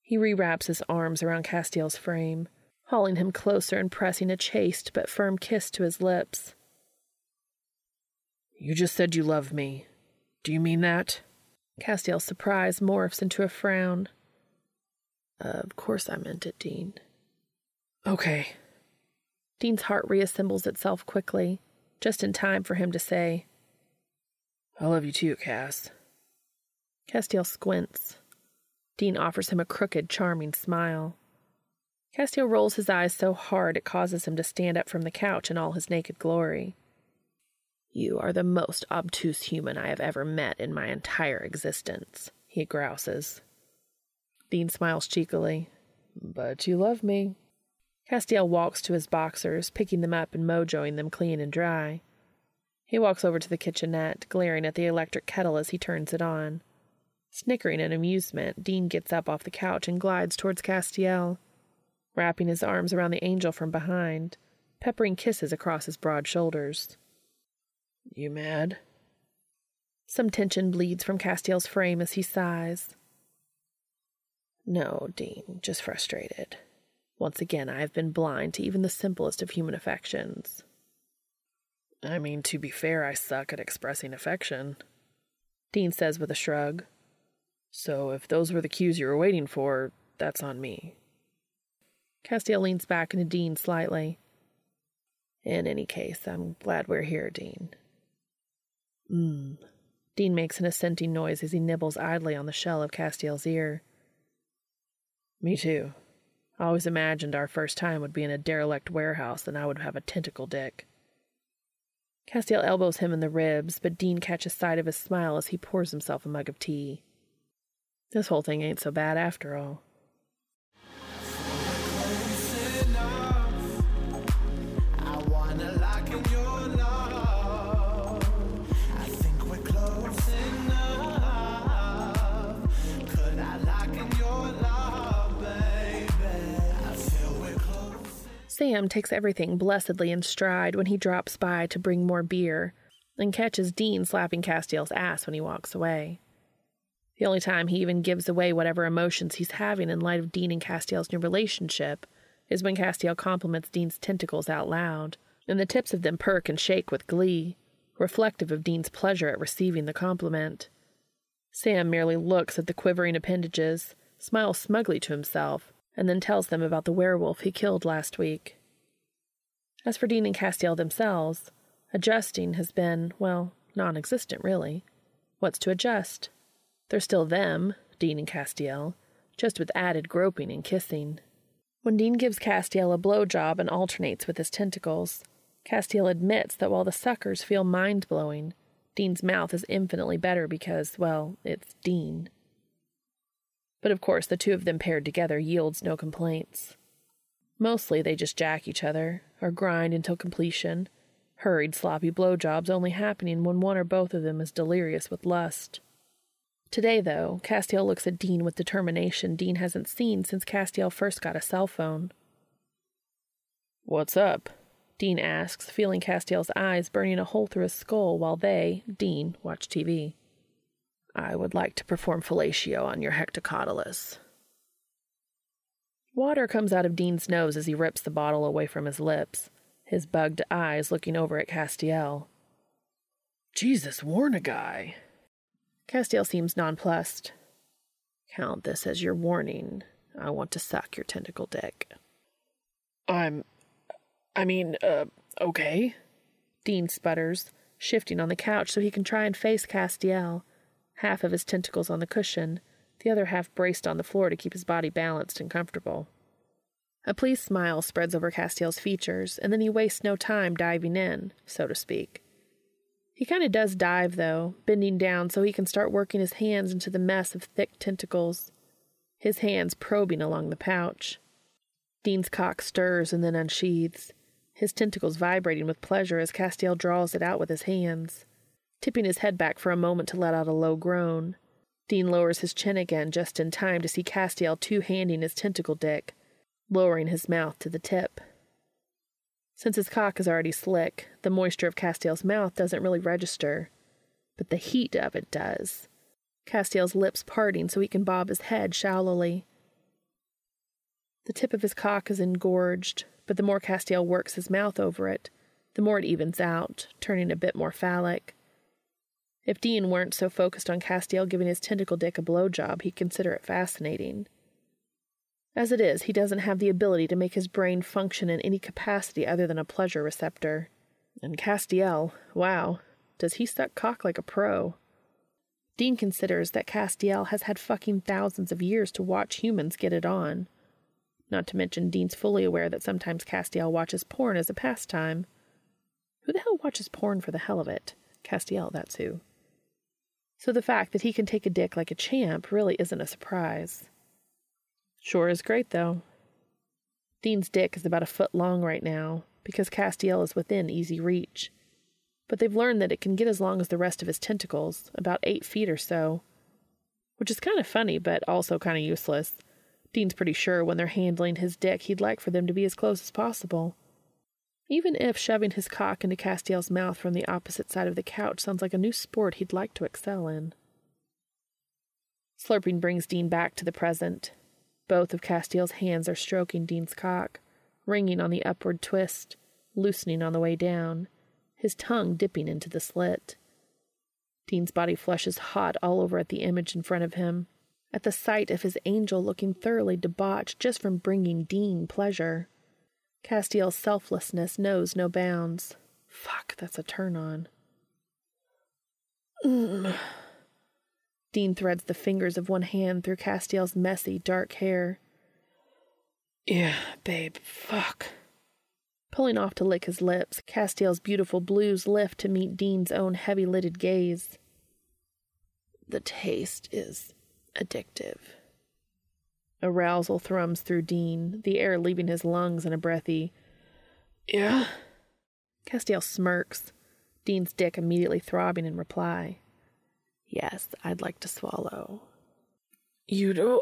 [SPEAKER 1] He rewraps his arms around Castiel's frame, hauling him closer and pressing a chaste but firm kiss to his lips.
[SPEAKER 2] You just said you love me. Do you mean that?
[SPEAKER 1] Castiel's surprise morphs into a frown.
[SPEAKER 2] Of course I meant it, Dean.
[SPEAKER 1] Okay. Dean's heart reassembles itself quickly, just in time for him to say,
[SPEAKER 2] I love you too, Cass.
[SPEAKER 1] Castiel squints. Dean offers him a crooked, charming smile. Castiel rolls his eyes so hard it causes him to stand up from the couch in all his naked glory.
[SPEAKER 2] You are the most obtuse human I have ever met in my entire existence, he grouses.
[SPEAKER 1] Dean smiles cheekily.
[SPEAKER 2] But you love me.
[SPEAKER 1] Castiel walks to his boxers, picking them up and mojoing them clean and dry. He walks over to the kitchenette, glaring at the electric kettle as he turns it on. Snickering in amusement, Dean gets up off the couch and glides towards Castiel, wrapping his arms around the angel from behind, peppering kisses across his broad shoulders.
[SPEAKER 2] You mad?
[SPEAKER 1] Some tension bleeds from Castiel's frame as he sighs.
[SPEAKER 2] No, Dean, just frustrated. Once again, I have been blind to even the simplest of human affections. I mean, to be fair, I suck at expressing affection.
[SPEAKER 1] Dean says with a shrug.
[SPEAKER 2] So if those were the cues you were waiting for, that's on me.
[SPEAKER 1] Castiel leans back into Dean slightly.
[SPEAKER 2] In any case, I'm glad we're here, Dean.
[SPEAKER 1] Mmm. Dean makes an assenting noise as he nibbles idly on the shell of Castiel's ear.
[SPEAKER 2] Me too. I always imagined our first time would be in a derelict warehouse and I would have a tentacle dick.
[SPEAKER 1] Castiel elbows him in the ribs, but Dean catches sight of his smile as he pours himself a mug of tea. This whole thing ain't so bad after all. Sam takes everything blessedly in stride when he drops by to bring more beer, and catches Dean slapping Castiel's ass when he walks away. The only time he even gives away whatever emotions he's having in light of Dean and Castiel's new relationship is when Castiel compliments Dean's tentacles out loud, and the tips of them perk and shake with glee, reflective of Dean's pleasure at receiving the compliment. Sam merely looks at the quivering appendages, smiles smugly to himself, and then tells them about the werewolf he killed last week. As for Dean and Castiel themselves, adjusting has been, well, non existent, really. What's to adjust? They're still them, Dean and Castiel, just with added groping and kissing. When Dean gives Castiel a blowjob and alternates with his tentacles, Castiel admits that while the suckers feel mind blowing, Dean's mouth is infinitely better because, well, it's Dean. But of course, the two of them paired together yields no complaints. Mostly they just jack each other, or grind until completion, hurried, sloppy blowjobs only happening when one or both of them is delirious with lust. Today, though, Castiel looks at Dean with determination Dean hasn't seen since Castiel first got a cell phone. What's up? Dean asks, feeling Castiel's eyes burning a hole through his skull while they, Dean, watch TV. I would like to perform fellatio on your hectocotylus. Water comes out of Dean's nose as he rips the bottle away from his lips, his bugged eyes looking over at Castiel. Jesus, warn a guy. Castiel seems nonplussed. Count this as your warning. I want to suck your tentacle dick. I'm. I mean, uh, okay. Dean sputters, shifting on the couch so he can try and face Castiel half of his tentacles on the cushion, the other half braced on the floor to keep his body balanced and comfortable. A pleased smile spreads over Castiel's features, and then he wastes no time diving in, so to speak. He kind of does dive, though, bending down so he can start working his hands into the mess of thick tentacles, his hands probing along the pouch. Dean's cock stirs and then unsheathes, his tentacles vibrating with pleasure as Castiel draws it out with his hands tipping his head back for a moment to let out a low groan. Dean lowers his chin again just in time to see Castiel two handing his tentacle dick, lowering his mouth to the tip. Since his cock is already slick, the moisture of Castiel's mouth doesn't really register, but the heat of it does. Castiel's lips parting so he can bob his head shallowly. The tip of his cock is engorged, but the more Castiel works his mouth over it, the more it evens out, turning a bit more phallic. If Dean weren't so focused on Castiel giving his tentacle dick a blowjob, he'd consider it fascinating. As it is, he doesn't have the ability to make his brain function in any capacity other than a pleasure receptor. And Castiel, wow, does he suck cock like a pro? Dean considers that Castiel has had fucking thousands of years to watch humans get it on. Not to mention, Dean's fully aware that sometimes Castiel watches porn as a pastime. Who the hell watches porn for the hell of it? Castiel, that's who. So the fact that he can take a dick like a champ really isn't a surprise. Sure is great, though. Dean's dick is about a foot long right now, because Castiel is within easy reach. But they've learned that it can get as long as the rest of his tentacles, about eight feet or so. Which is kind of funny, but also kind of useless. Dean's pretty sure when they're handling his dick, he'd like for them to be as close as possible. Even if shoving his cock into Castiel's mouth from the opposite side of the couch sounds like a new sport he'd like to excel in. Slurping brings Dean back to the present. Both of Castiel's hands are stroking Dean's cock, ringing on the upward twist, loosening on the way down, his tongue dipping into the slit. Dean's body flushes hot all over at the image in front of him, at the sight of his angel looking thoroughly debauched just from bringing Dean pleasure. Castiel's selflessness knows no bounds. Fuck, that's a turn on. Mm. Dean threads the fingers of one hand through Castiel's messy, dark hair. Yeah, babe, fuck. Pulling off to lick his lips, Castiel's beautiful blues lift to meet Dean's own heavy lidded gaze.
[SPEAKER 2] The taste is addictive.
[SPEAKER 1] Arousal thrums through Dean, the air leaving his lungs in a breathy,
[SPEAKER 2] Yeah?
[SPEAKER 1] Castiel smirks, Dean's dick immediately throbbing in reply.
[SPEAKER 2] Yes, I'd like to swallow.
[SPEAKER 1] You do?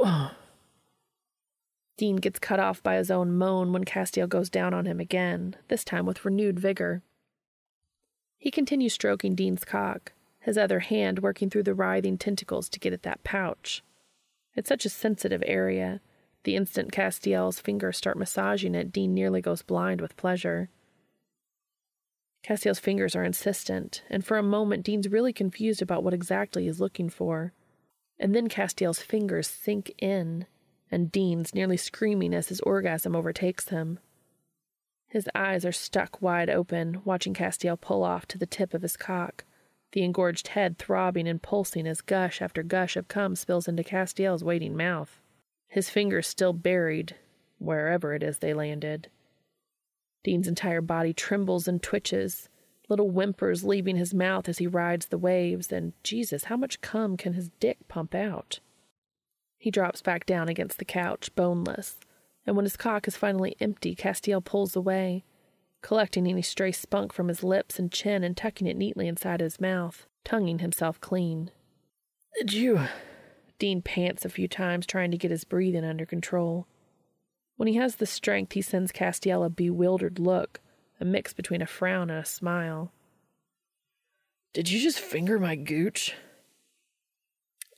[SPEAKER 1] Dean gets cut off by his own moan when Castiel goes down on him again, this time with renewed vigor. He continues stroking Dean's cock, his other hand working through the writhing tentacles to get at that pouch. It's such a sensitive area. The instant Castiel's fingers start massaging it, Dean nearly goes blind with pleasure. Castiel's fingers are insistent, and for a moment Dean's really confused about what exactly he's looking for. And then Castiel's fingers sink in, and Dean's nearly screaming as his orgasm overtakes him. His eyes are stuck wide open, watching Castiel pull off to the tip of his cock, the engorged head throbbing and pulsing as gush after gush of cum spills into Castiel's waiting mouth, his fingers still buried, wherever it is they landed. Dean's entire body trembles and twitches, little whimpers leaving his mouth as he rides the waves, and Jesus, how much cum can his dick pump out? He drops back down against the couch, boneless, and when his cock is finally empty, Castiel pulls away, collecting any stray spunk from his lips and chin and tucking it neatly inside his mouth, tonguing himself clean.
[SPEAKER 2] Did you?
[SPEAKER 1] Dean pants a few times, trying to get his breathing under control. When he has the strength, he sends Castiel a bewildered look, a mix between a frown and a smile.
[SPEAKER 2] Did you just finger my gooch?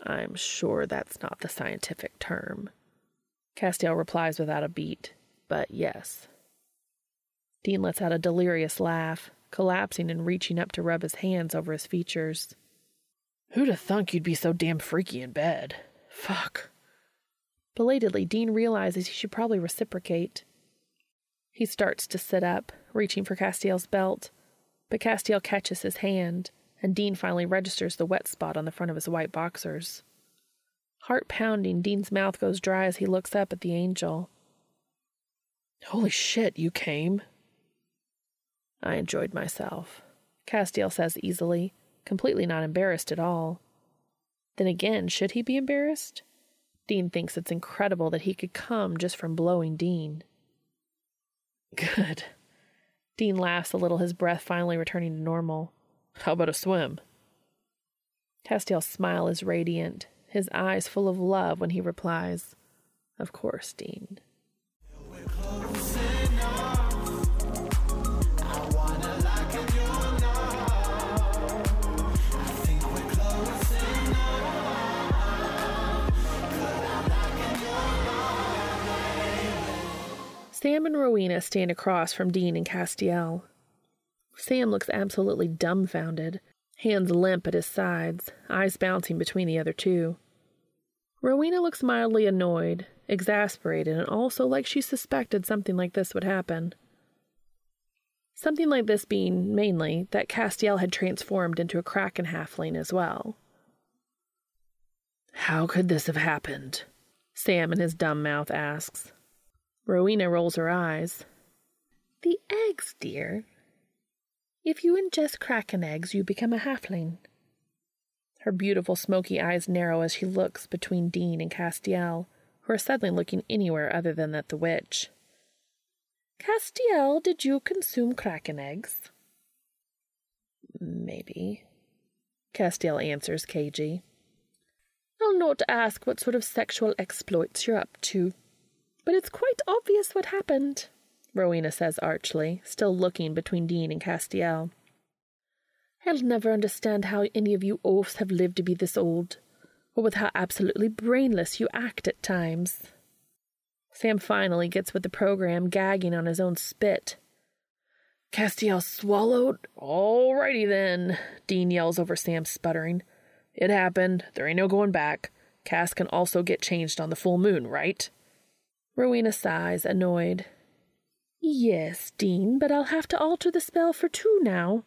[SPEAKER 1] I'm sure that's not the scientific term. Castiel replies without a beat, but yes. Dean lets out a delirious laugh, collapsing and reaching up to rub his hands over his features.
[SPEAKER 2] Who'd have thunk you'd be so damn freaky in bed? Fuck.
[SPEAKER 1] Belatedly, Dean realizes he should probably reciprocate. He starts to sit up, reaching for Castiel's belt, but Castiel catches his hand, and Dean finally registers the wet spot on the front of his white boxers. Heart pounding, Dean's mouth goes dry as he looks up at the angel.
[SPEAKER 2] Holy shit, you came.
[SPEAKER 1] I enjoyed myself, Castiel says easily, completely not embarrassed at all. Then again, should he be embarrassed? Dean thinks it's incredible that he could come just from blowing Dean.
[SPEAKER 2] Good.
[SPEAKER 1] Dean laughs a little, his breath finally returning to normal.
[SPEAKER 2] How about a swim?
[SPEAKER 1] Castiel's smile is radiant, his eyes full of love when he replies, Of course, Dean. Sam and Rowena stand across from Dean and Castiel. Sam looks absolutely dumbfounded, hands limp at his sides, eyes bouncing between the other two. Rowena looks mildly annoyed, exasperated, and also like she suspected something like this would happen. Something like this being, mainly, that Castiel had transformed into a kraken halfling as well.
[SPEAKER 2] How could this have happened?
[SPEAKER 1] Sam in his dumb mouth asks. Rowena rolls her eyes. The eggs, dear. If you ingest kraken eggs, you become a halfling. Her beautiful smoky eyes narrow as she looks between Dean and Castiel, who are suddenly looking anywhere other than at the witch. Castiel, did you consume kraken eggs?
[SPEAKER 2] Maybe.
[SPEAKER 1] Castiel answers cagey. I'll not ask what sort of sexual exploits you're up to. But it's quite obvious what happened, Rowena says archly, still looking between Dean and Castiel. I'll never understand how any of you oafs have lived to be this old, or with how absolutely brainless you act at times. Sam finally gets with the program, gagging on his own spit.
[SPEAKER 2] Castiel swallowed? All righty then, Dean yells over Sam sputtering. It happened. There ain't no going back. Cass can also get changed on the full moon, right?
[SPEAKER 1] Rowena sighs, annoyed. Yes, Dean, but I'll have to alter the spell for two now.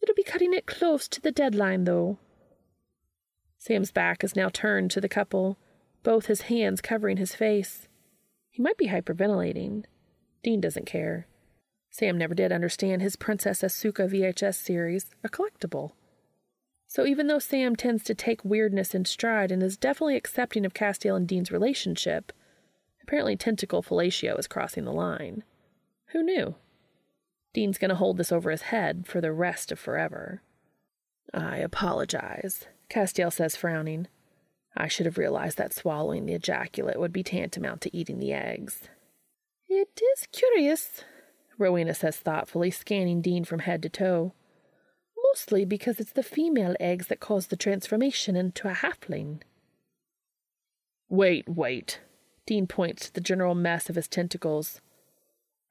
[SPEAKER 1] It'll be cutting it close to the deadline, though. Sam's back is now turned to the couple, both his hands covering his face. He might be hyperventilating. Dean doesn't care. Sam never did understand his Princess Asuka VHS series, a collectible. So even though Sam tends to take weirdness in stride and is definitely accepting of Castiel and Dean's relationship, apparently tentacle fellatio is crossing the line. Who knew? Dean's going to hold this over his head for the rest of forever. I apologize, Castiel says, frowning. I should have realized that swallowing the ejaculate would be tantamount to eating the eggs. It is curious, Rowena says thoughtfully, scanning Dean from head to toe. Mostly because it's the female eggs that cause the transformation into a halfling. Wait, wait. Dean points to the general mess of his tentacles.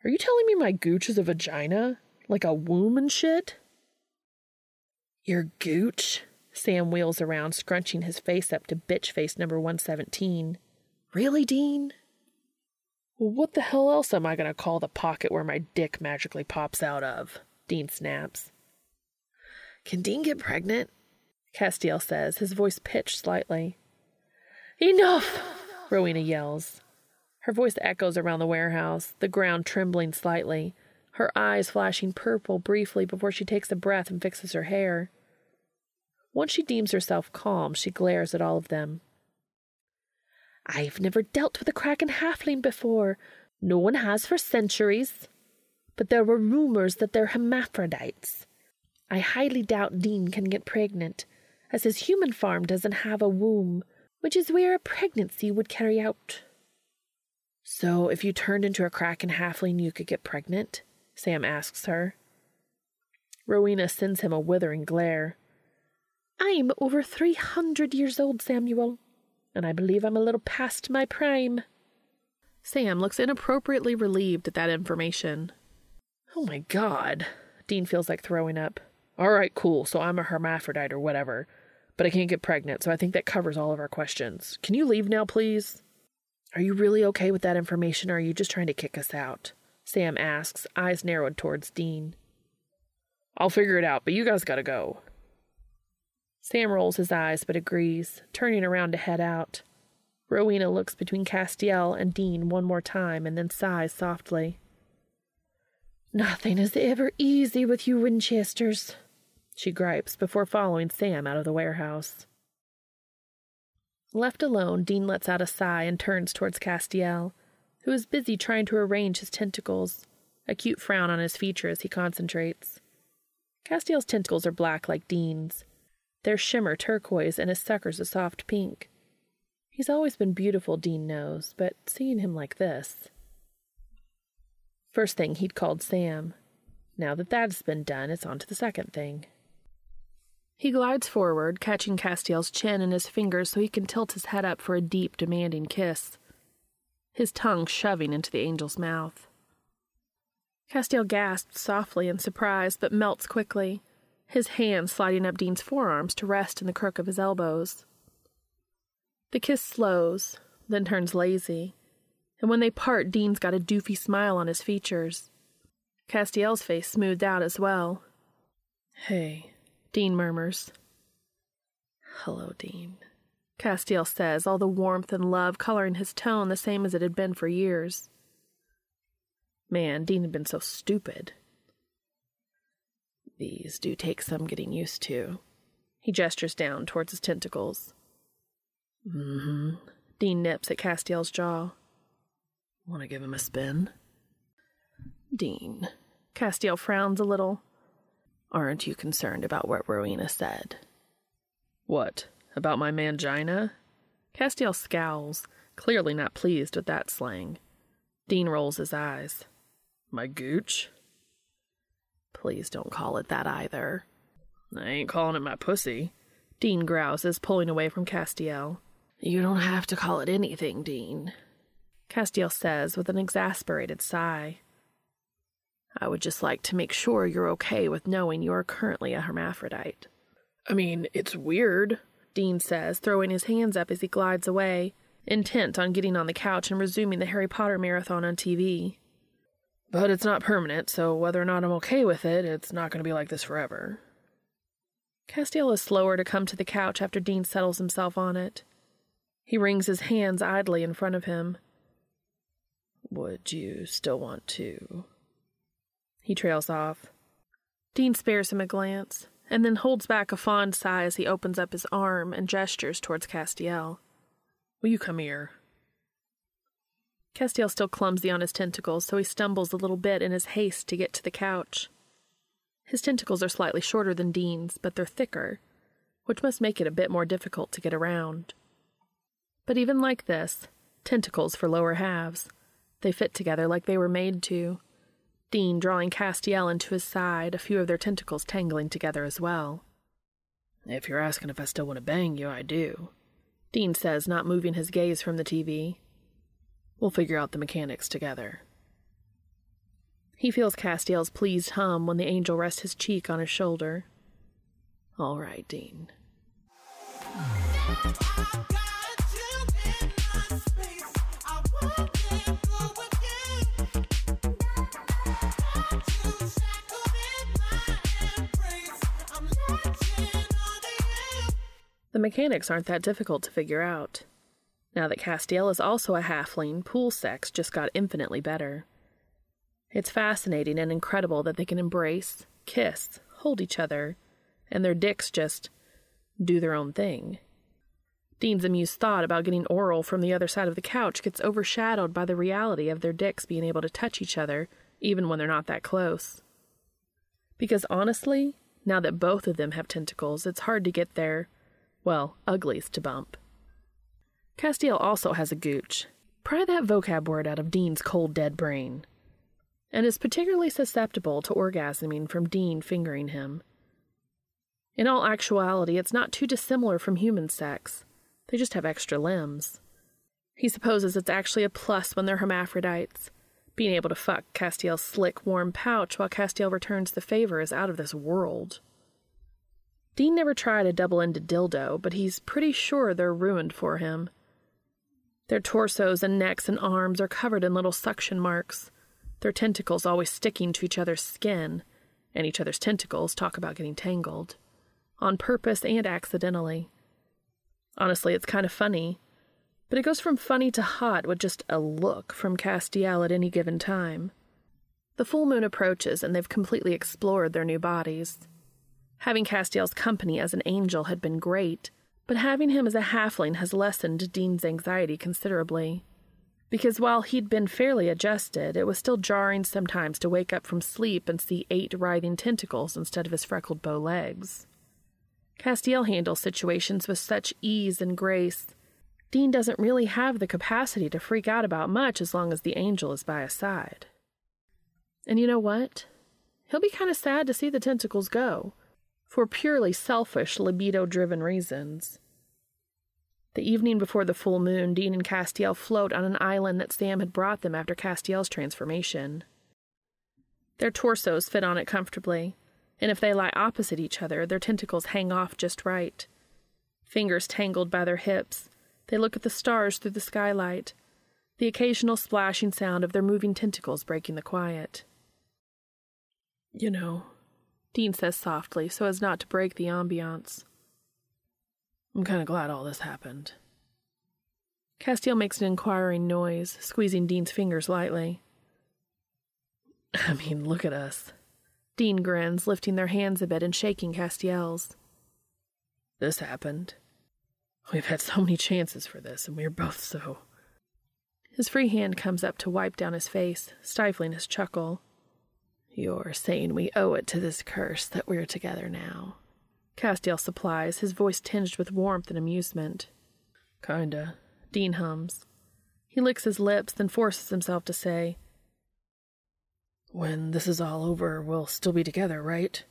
[SPEAKER 1] Are you telling me my gooch is a vagina? Like a womb and shit? Your gooch? Sam wheels around, scrunching his face up to bitch face number 117. Really, Dean? Well, what the hell else am I going to call the pocket where my dick magically pops out of? Dean snaps. Can Dean get pregnant? Castiel says, his voice pitched slightly. Enough! Rowena yells. Her voice echoes around the warehouse, the ground trembling slightly, her eyes flashing purple briefly before she takes a breath and fixes her hair. Once she deems herself calm, she glares at all of them. I've never dealt with a Kraken halfling before. No one has for centuries. But there were rumors that they're hermaphrodites. I highly doubt Dean can get pregnant, as his human farm doesn't have a womb, which is where a pregnancy would carry out. So, if you turned into a Kraken halfling, you could get pregnant? Sam asks her. Rowena sends him a withering glare. I'm over three hundred years old, Samuel, and I believe I'm a little past my prime. Sam looks inappropriately relieved at that information. Oh my god. Dean feels like throwing up. All right, cool, so I'm a hermaphrodite or whatever, but I can't get pregnant, so I think that covers all of our questions. Can you leave now, please? Are you really okay with that information, or are you just trying to kick us out? Sam asks, eyes narrowed towards Dean. I'll figure it out, but you guys gotta go. Sam rolls his eyes but agrees, turning around to head out. Rowena looks between Castiel and Dean one more time and then sighs softly. Nothing is ever easy with you Winchesters, she gripes before following Sam out of the warehouse. Left alone, Dean lets out a sigh and turns towards Castiel, who is busy trying to arrange his tentacles, a cute frown on his feature as he concentrates. Castiel's tentacles are black like Dean's, their shimmer turquoise and his suckers a soft pink. He's always been beautiful, Dean knows, but seeing him like this. First thing, he'd called Sam. Now that that's been done, it's on to the second thing. He glides forward, catching Castiel's chin in his fingers so he can tilt his head up for a deep, demanding kiss, his tongue shoving into the angel's mouth. Castiel gasps softly in surprise, but melts quickly his hand sliding up Dean's forearms to rest in the crook of his elbows. The kiss slows, then turns lazy, and when they part, Dean's got a doofy smile on his features. Castiel's face smoothed out as well. Hey, Dean murmurs. Hello, Dean. Castiel says, all the warmth and love coloring his tone the same as it had been for years. Man, Dean had been so stupid. These do take some getting used to. He gestures down towards his tentacles. Mm-hmm. Dean nips at Castiel's jaw. Want to give him a spin? Dean. Castiel frowns a little. Aren't you concerned about what Rowena said? What? About my mangina? Castiel scowls, clearly not pleased with that slang. Dean rolls his eyes. My gooch? Please don't call it that either. I ain't calling it my pussy. Dean grouses, pulling away from Castiel. You don't have to call it anything, Dean. Castiel says with an exasperated sigh. I would just like to make sure you're okay with knowing you are currently a hermaphrodite. I mean, it's weird, Dean says, throwing his hands up as he glides away, intent on getting on the couch and resuming the Harry Potter marathon on TV. But it's not permanent, so whether or not I'm okay with it, it's not going to be like this forever. Castiel is slower to come to the couch after Dean settles himself on it. He wrings his hands idly in front of him. Would you still want to? He trails off. Dean spares him a glance, and then holds back a fond sigh as he opens up his arm and gestures towards Castiel. Will you come here? Castiel's still clumsy on his tentacles, so he stumbles a little bit in his haste to get to the couch. His tentacles are slightly shorter than Dean's, but they're thicker, which must make it a bit more difficult to get around. But even like this, tentacles for lower halves, they fit together like they were made to. Dean drawing Castiel into his side, a few of their tentacles tangling together as well.
[SPEAKER 2] If you're asking if I still want to bang you, I do.
[SPEAKER 1] Dean says, not moving his gaze from the TV.
[SPEAKER 2] We'll figure out the mechanics together.
[SPEAKER 1] He feels Castiel's pleased hum when the angel rests his cheek on his shoulder.
[SPEAKER 2] All right, Dean.
[SPEAKER 1] The mechanics aren't that difficult to figure out. Now that Castiel is also a halfling, pool sex just got infinitely better. It's fascinating and incredible that they can embrace, kiss, hold each other, and their dicks just do their own thing. Dean's amused thought about getting oral from the other side of the couch gets overshadowed by the reality of their dicks being able to touch each other, even when they're not that close. Because honestly, now that both of them have tentacles, it's hard to get there well, uglies to bump. Castiel also has a gooch. Pry that vocab word out of Dean's cold, dead brain. And is particularly susceptible to orgasming from Dean fingering him. In all actuality, it's not too dissimilar from human sex. They just have extra limbs. He supposes it's actually a plus when they're hermaphrodites. Being able to fuck Castiel's slick, warm pouch while Castiel returns the favor is out of this world. Dean never tried a double ended dildo, but he's pretty sure they're ruined for him. Their torsos and necks and arms are covered in little suction marks, their tentacles always sticking to each other's skin, and each other's tentacles talk about getting tangled, on purpose and accidentally. Honestly, it's kind of funny, but it goes from funny to hot with just a look from Castiel at any given time. The full moon approaches, and they've completely explored their new bodies. Having Castiel's company as an angel had been great, but having him as a halfling has lessened Dean's anxiety considerably. Because while he'd been fairly adjusted, it was still jarring sometimes to wake up from sleep and see eight writhing tentacles instead of his freckled bow legs. Castiel handles situations with such ease and grace. Dean doesn't really have the capacity to freak out about much as long as the angel is by his side. And you know what? He'll be kind of sad to see the tentacles go for purely selfish, libido driven reasons. The evening before the full moon, Dean and Castiel float on an island that Sam had brought them after Castiel's transformation. Their torsos fit on it comfortably, and if they lie opposite each other, their tentacles hang off just right. Fingers tangled by their hips, they look at the stars through the skylight, the occasional splashing sound of their moving tentacles breaking the quiet.
[SPEAKER 2] You know,
[SPEAKER 1] Dean says softly so as not to break the ambiance.
[SPEAKER 2] I'm kind of glad all this happened.
[SPEAKER 1] Castiel makes an inquiring noise, squeezing Dean's fingers lightly. (laughs)
[SPEAKER 2] I mean, look at us.
[SPEAKER 1] Dean grins, lifting their hands a bit and shaking Castiel's.
[SPEAKER 2] This happened. We've had so many chances for this, and we're both so.
[SPEAKER 1] His free hand comes up to wipe down his face, stifling his chuckle.
[SPEAKER 2] You're saying we owe it to this curse that we're together now.
[SPEAKER 1] Castiel supplies, his voice tinged with warmth and amusement.
[SPEAKER 2] Kinda.
[SPEAKER 1] Dean hums. He licks his lips, then forces himself to say,
[SPEAKER 2] When this is all over, we'll still be together, right?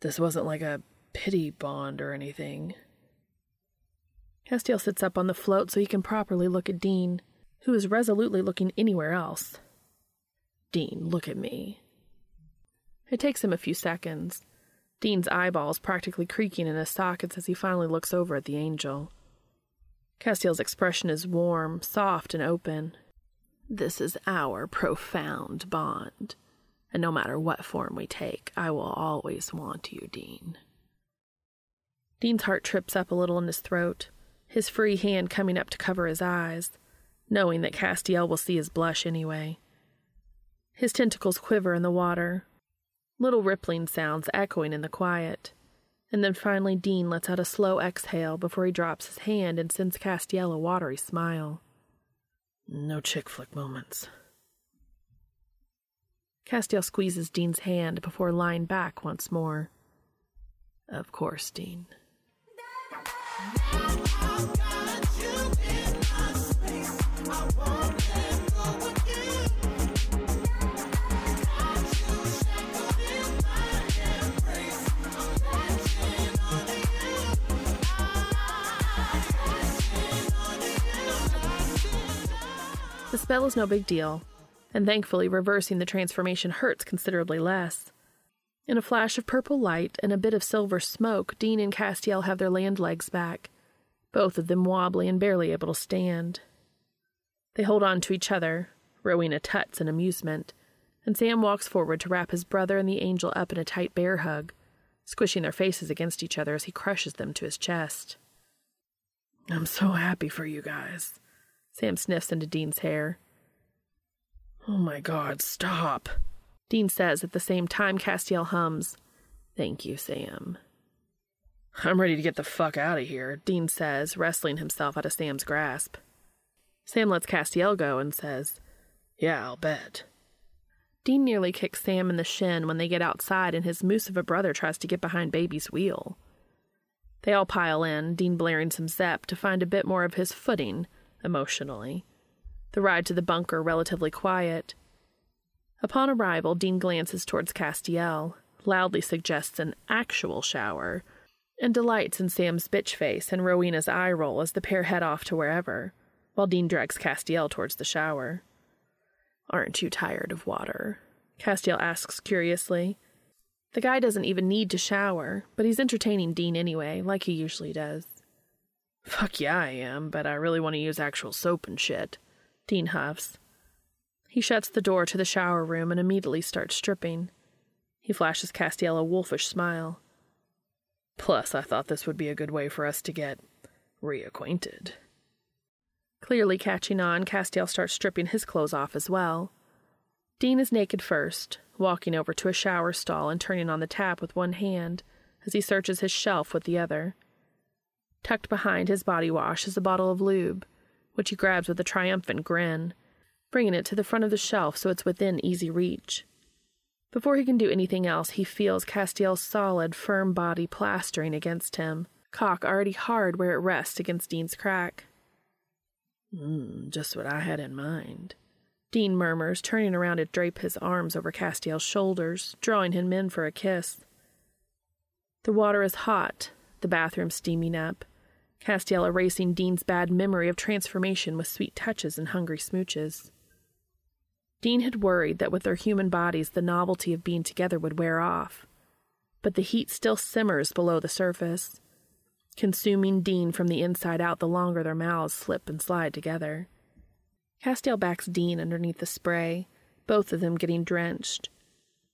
[SPEAKER 2] This wasn't like a pity bond or anything.
[SPEAKER 1] Castiel sits up on the float so he can properly look at Dean, who is resolutely looking anywhere else.
[SPEAKER 2] Dean, look at me.
[SPEAKER 1] It takes him a few seconds. Dean's eyeballs practically creaking in his sockets as he finally looks over at the angel. Castiel's expression is warm, soft, and open.
[SPEAKER 2] This is our profound bond, and no matter what form we take, I will always want you, Dean.
[SPEAKER 1] Dean's heart trips up a little in his throat, his free hand coming up to cover his eyes, knowing that Castiel will see his blush anyway. His tentacles quiver in the water, little rippling sounds echoing in the quiet. And then finally, Dean lets out a slow exhale before he drops his hand and sends Castiel a watery smile.
[SPEAKER 2] No chick flick moments.
[SPEAKER 1] Castiel squeezes Dean's hand before lying back once more.
[SPEAKER 2] Of course, Dean.
[SPEAKER 1] Spell is no big deal, and thankfully, reversing the transformation hurts considerably less. In a flash of purple light and a bit of silver smoke, Dean and Castiel have their land legs back, both of them wobbly and barely able to stand. They hold on to each other, Rowena tuts in amusement, and Sam walks forward to wrap his brother and the angel up in a tight bear hug, squishing their faces against each other as he crushes them to his chest.
[SPEAKER 2] I'm so happy for you guys.
[SPEAKER 1] Sam sniffs into Dean's hair.
[SPEAKER 2] Oh my god, stop.
[SPEAKER 1] Dean says at the same time Castiel hums. Thank you, Sam.
[SPEAKER 2] I'm ready to get the fuck out of here,
[SPEAKER 1] Dean says, wrestling himself out of Sam's grasp. Sam lets Castiel go and says,
[SPEAKER 2] Yeah, I'll bet.
[SPEAKER 1] Dean nearly kicks Sam in the shin when they get outside and his moose of a brother tries to get behind Baby's wheel. They all pile in, Dean blaring some Zepp to find a bit more of his footing emotionally. The ride to the bunker relatively quiet. Upon arrival, Dean glances towards Castiel, loudly suggests an actual shower, and delights in Sam's bitch face and Rowena's eye roll as the pair head off to wherever, while Dean drags Castiel towards the shower. Aren't you tired of water? Castiel asks curiously. The guy doesn't even need to shower, but he's entertaining Dean anyway, like he usually does.
[SPEAKER 2] Fuck yeah, I am, but I really want to use actual soap and shit.
[SPEAKER 1] Dean huffs. He shuts the door to the shower room and immediately starts stripping. He flashes Castiel a wolfish smile.
[SPEAKER 2] Plus, I thought this would be a good way for us to get reacquainted.
[SPEAKER 1] Clearly catching on, Castiel starts stripping his clothes off as well. Dean is naked first, walking over to a shower stall and turning on the tap with one hand as he searches his shelf with the other. Tucked behind his body wash is a bottle of lube, which he grabs with a triumphant grin, bringing it to the front of the shelf so it's within easy reach. Before he can do anything else, he feels Castiel's solid, firm body plastering against him, cock already hard where it rests against Dean's crack.
[SPEAKER 2] Mm, just what I had in mind.
[SPEAKER 1] Dean murmurs, turning around to drape his arms over Castiel's shoulders, drawing him in for a kiss. The water is hot, the bathroom steaming up, Castiel erasing Dean's bad memory of transformation with sweet touches and hungry smooches. Dean had worried that with their human bodies the novelty of being together would wear off, but the heat still simmers below the surface, consuming Dean from the inside out the longer their mouths slip and slide together. Castiel backs Dean underneath the spray, both of them getting drenched.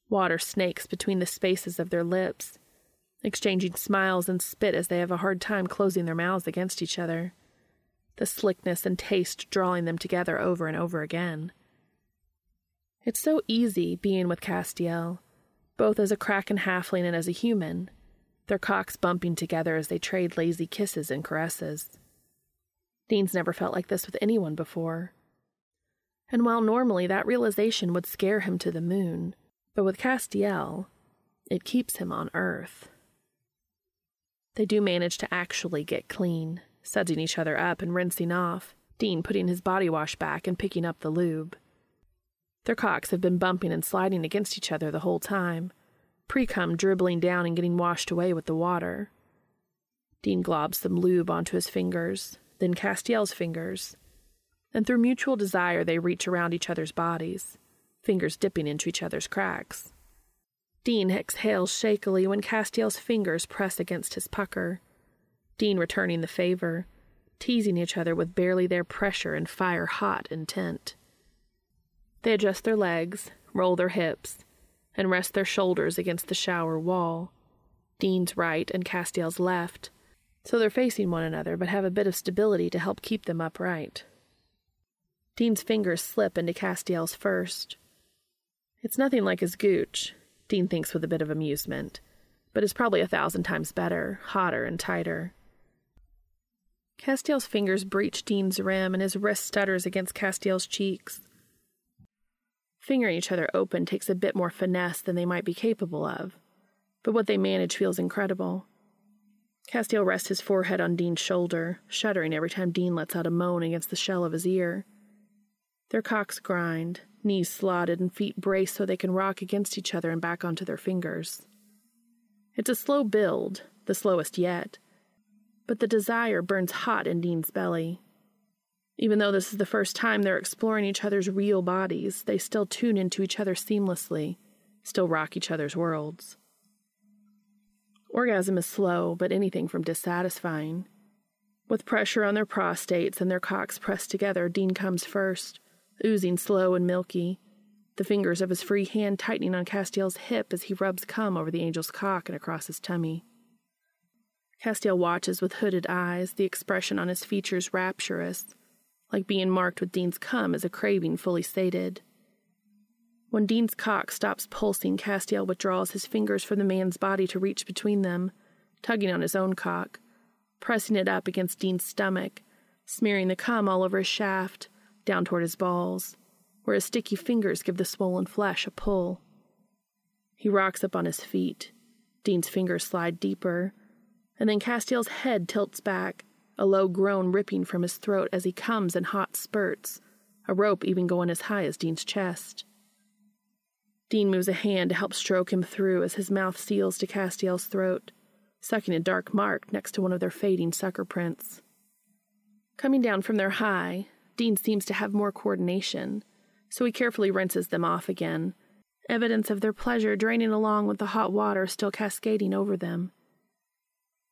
[SPEAKER 1] Water snakes between the spaces of their lips, exchanging smiles and spit as they have a hard time closing their mouths against each other, the slickness and taste drawing them together over and over again. It's so easy being with Castiel, both as a kraken halfling and as a human, their cocks bumping together as they trade lazy kisses and caresses. Dean's never felt like this with anyone before. And while normally that realization would scare him to the moon, but with Castiel, it keeps him on Earth. They do manage to actually get clean, sudsing each other up and rinsing off, Dean putting his body wash back and picking up the lube. Their cocks have been bumping and sliding against each other the whole time, pre cum dribbling down and getting washed away with the water. Dean globs some lube onto his fingers, then Castiel's fingers, and through mutual desire they reach around each other's bodies, fingers dipping into each other's cracks. Dean exhales shakily when Castiel's fingers press against his pucker. Dean returning the favor, teasing each other with barely their pressure and fire hot intent. They adjust their legs, roll their hips, and rest their shoulders against the shower wall. Dean's right and Castiel's left, so they're facing one another but have a bit of stability to help keep them upright. Dean's fingers slip into Castiel's first, It's nothing like his gooch, Dean thinks with a bit of amusement, but is probably a thousand times better, hotter, and tighter. Castiel's fingers breach Dean's rim, and his wrist stutters against Castiel's cheeks. Fingering each other open takes a bit more finesse than they might be capable of, but what they manage feels incredible. Castiel rests his forehead on Dean's shoulder, shuddering every time Dean lets out a moan against the shell of his ear. Their cocks grind, knees slotted, and feet braced so they can rock against each other and back onto their fingers. It's a slow build, the slowest yet but the desire burns hot in Dean's belly. Even though this is the first time they're exploring each other's real bodies, they still tune into each other seamlessly, still rock each other's worlds. Orgasm is slow, but anything from dissatisfying. With pressure on their prostates and their cocks pressed together, Dean comes first, oozing slow and milky, the fingers of his free hand tightening on Castiel's hip as he rubs cum over the angel's cock and across his tummy. Castiel watches with hooded eyes, the expression on his features rapturous, like being marked with Dean's cum as a craving fully sated. When Dean's cock stops pulsing, Castiel withdraws his fingers from the man's body to reach between them, tugging on his own cock, pressing it up against Dean's stomach, smearing the cum all over his shaft, down toward his balls, where his sticky fingers give the swollen flesh a pull. He rocks up on his feet. Dean's fingers slide deeper, and then Castiel's head tilts back, a low groan ripping from his throat as he comes in hot spurts, a rope even going as high as Dean's chest. Dean moves a hand to help stroke him through as his mouth seals to Castiel's throat, sucking a dark mark next to one of their fading sucker prints. Coming down from their high, Dean seems to have more coordination, so he carefully rinses them off again, evidence of their pleasure draining along with the hot water still cascading over them.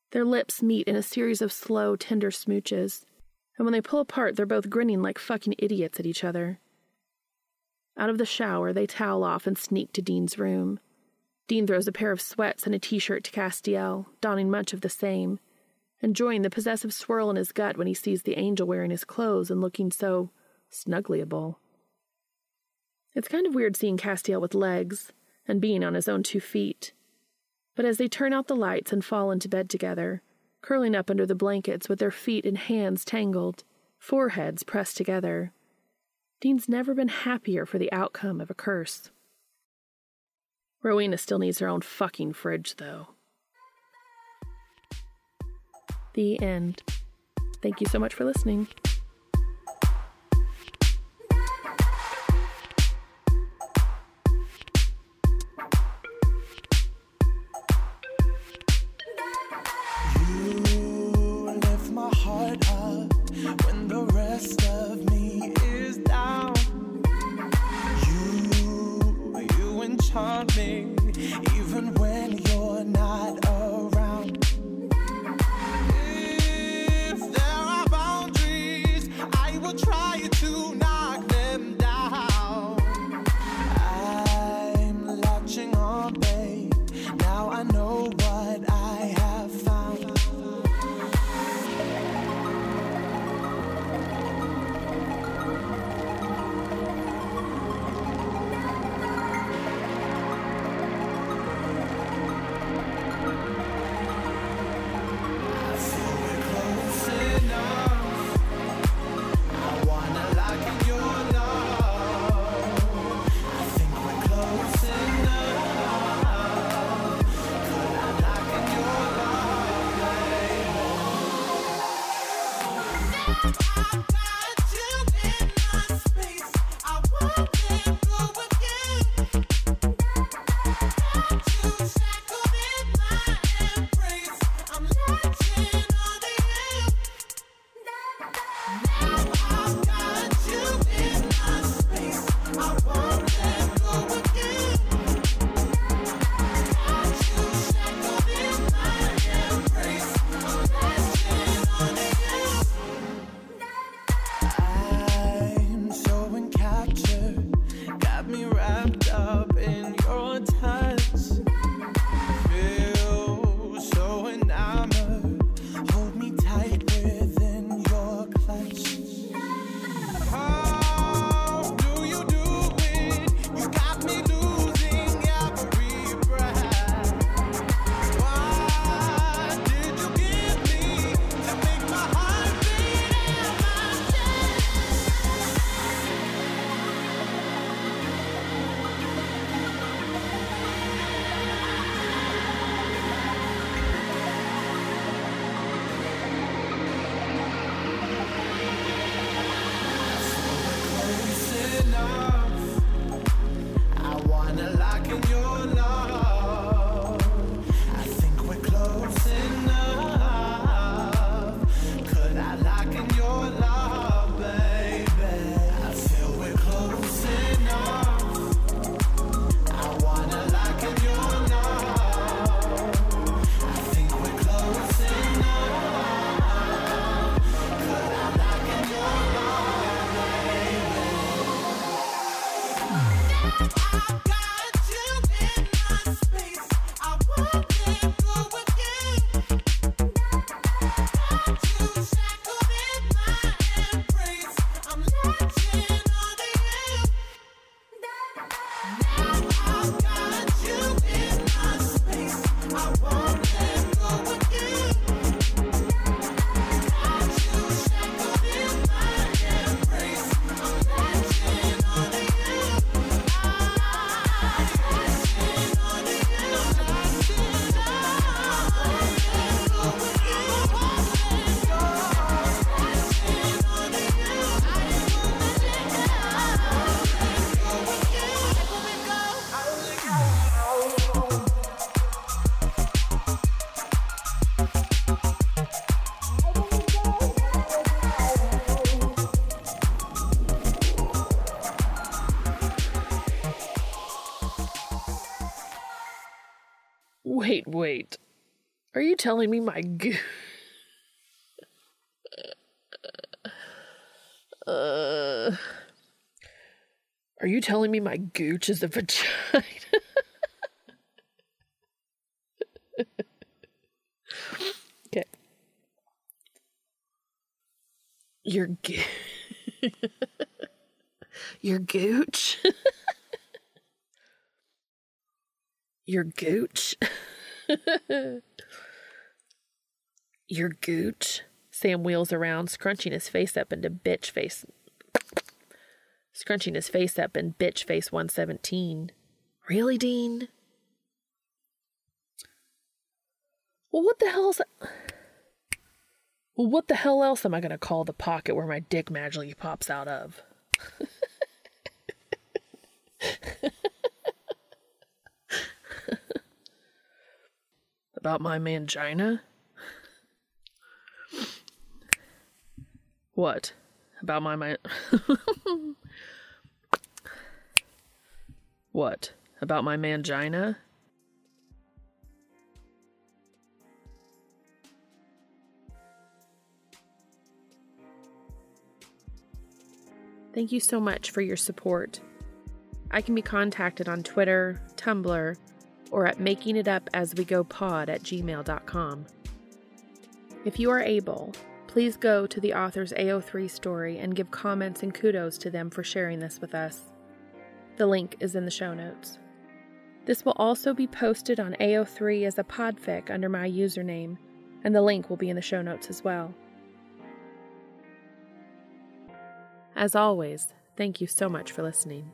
[SPEAKER 1] Their lips meet in a series of slow, tender smooches, and when they pull apart, they're both grinning like fucking idiots at each other. Out of the shower, they towel off and sneak to Dean's room. Dean throws a pair of sweats and a t shirt to Castiel, donning much of the same, enjoying the possessive swirl in his gut when he sees the angel wearing his clothes and looking so snugglyable. It's kind of weird seeing Castiel with legs and being on his own two feet. But as they turn out the lights and fall into bed together, curling up under the blankets with their feet and hands tangled, foreheads pressed together, Dean's never been happier for the outcome of a curse. Rowena still needs her own fucking fridge, though. The end. Thank you so much for listening.
[SPEAKER 2] Are you telling me my goo? Uh, are you telling me my gooch is a vagina? okay. Your go- Your gooch? Your gooch? Your gooch? Sam wheels around, scrunching his face up into bitch face. Scrunching his face up in bitch face 117. Really, Dean? Well, what the hell's. Well, what the hell else am I going to call the pocket where my dick magically pops out of? (laughs) About my mangina? What? About my man? (laughs) what? About my mangina?
[SPEAKER 1] Thank you so much for your support. I can be contacted on Twitter, Tumblr, or at makingitupaswegopod at gmail.com. If you are able, please go to the author's AO3 story and give comments and kudos to them for sharing this with us. The link is in the show notes. This will also be posted on AO3 as a podfic under my username, and the link will be in the show notes as well. As always, thank you so much for listening.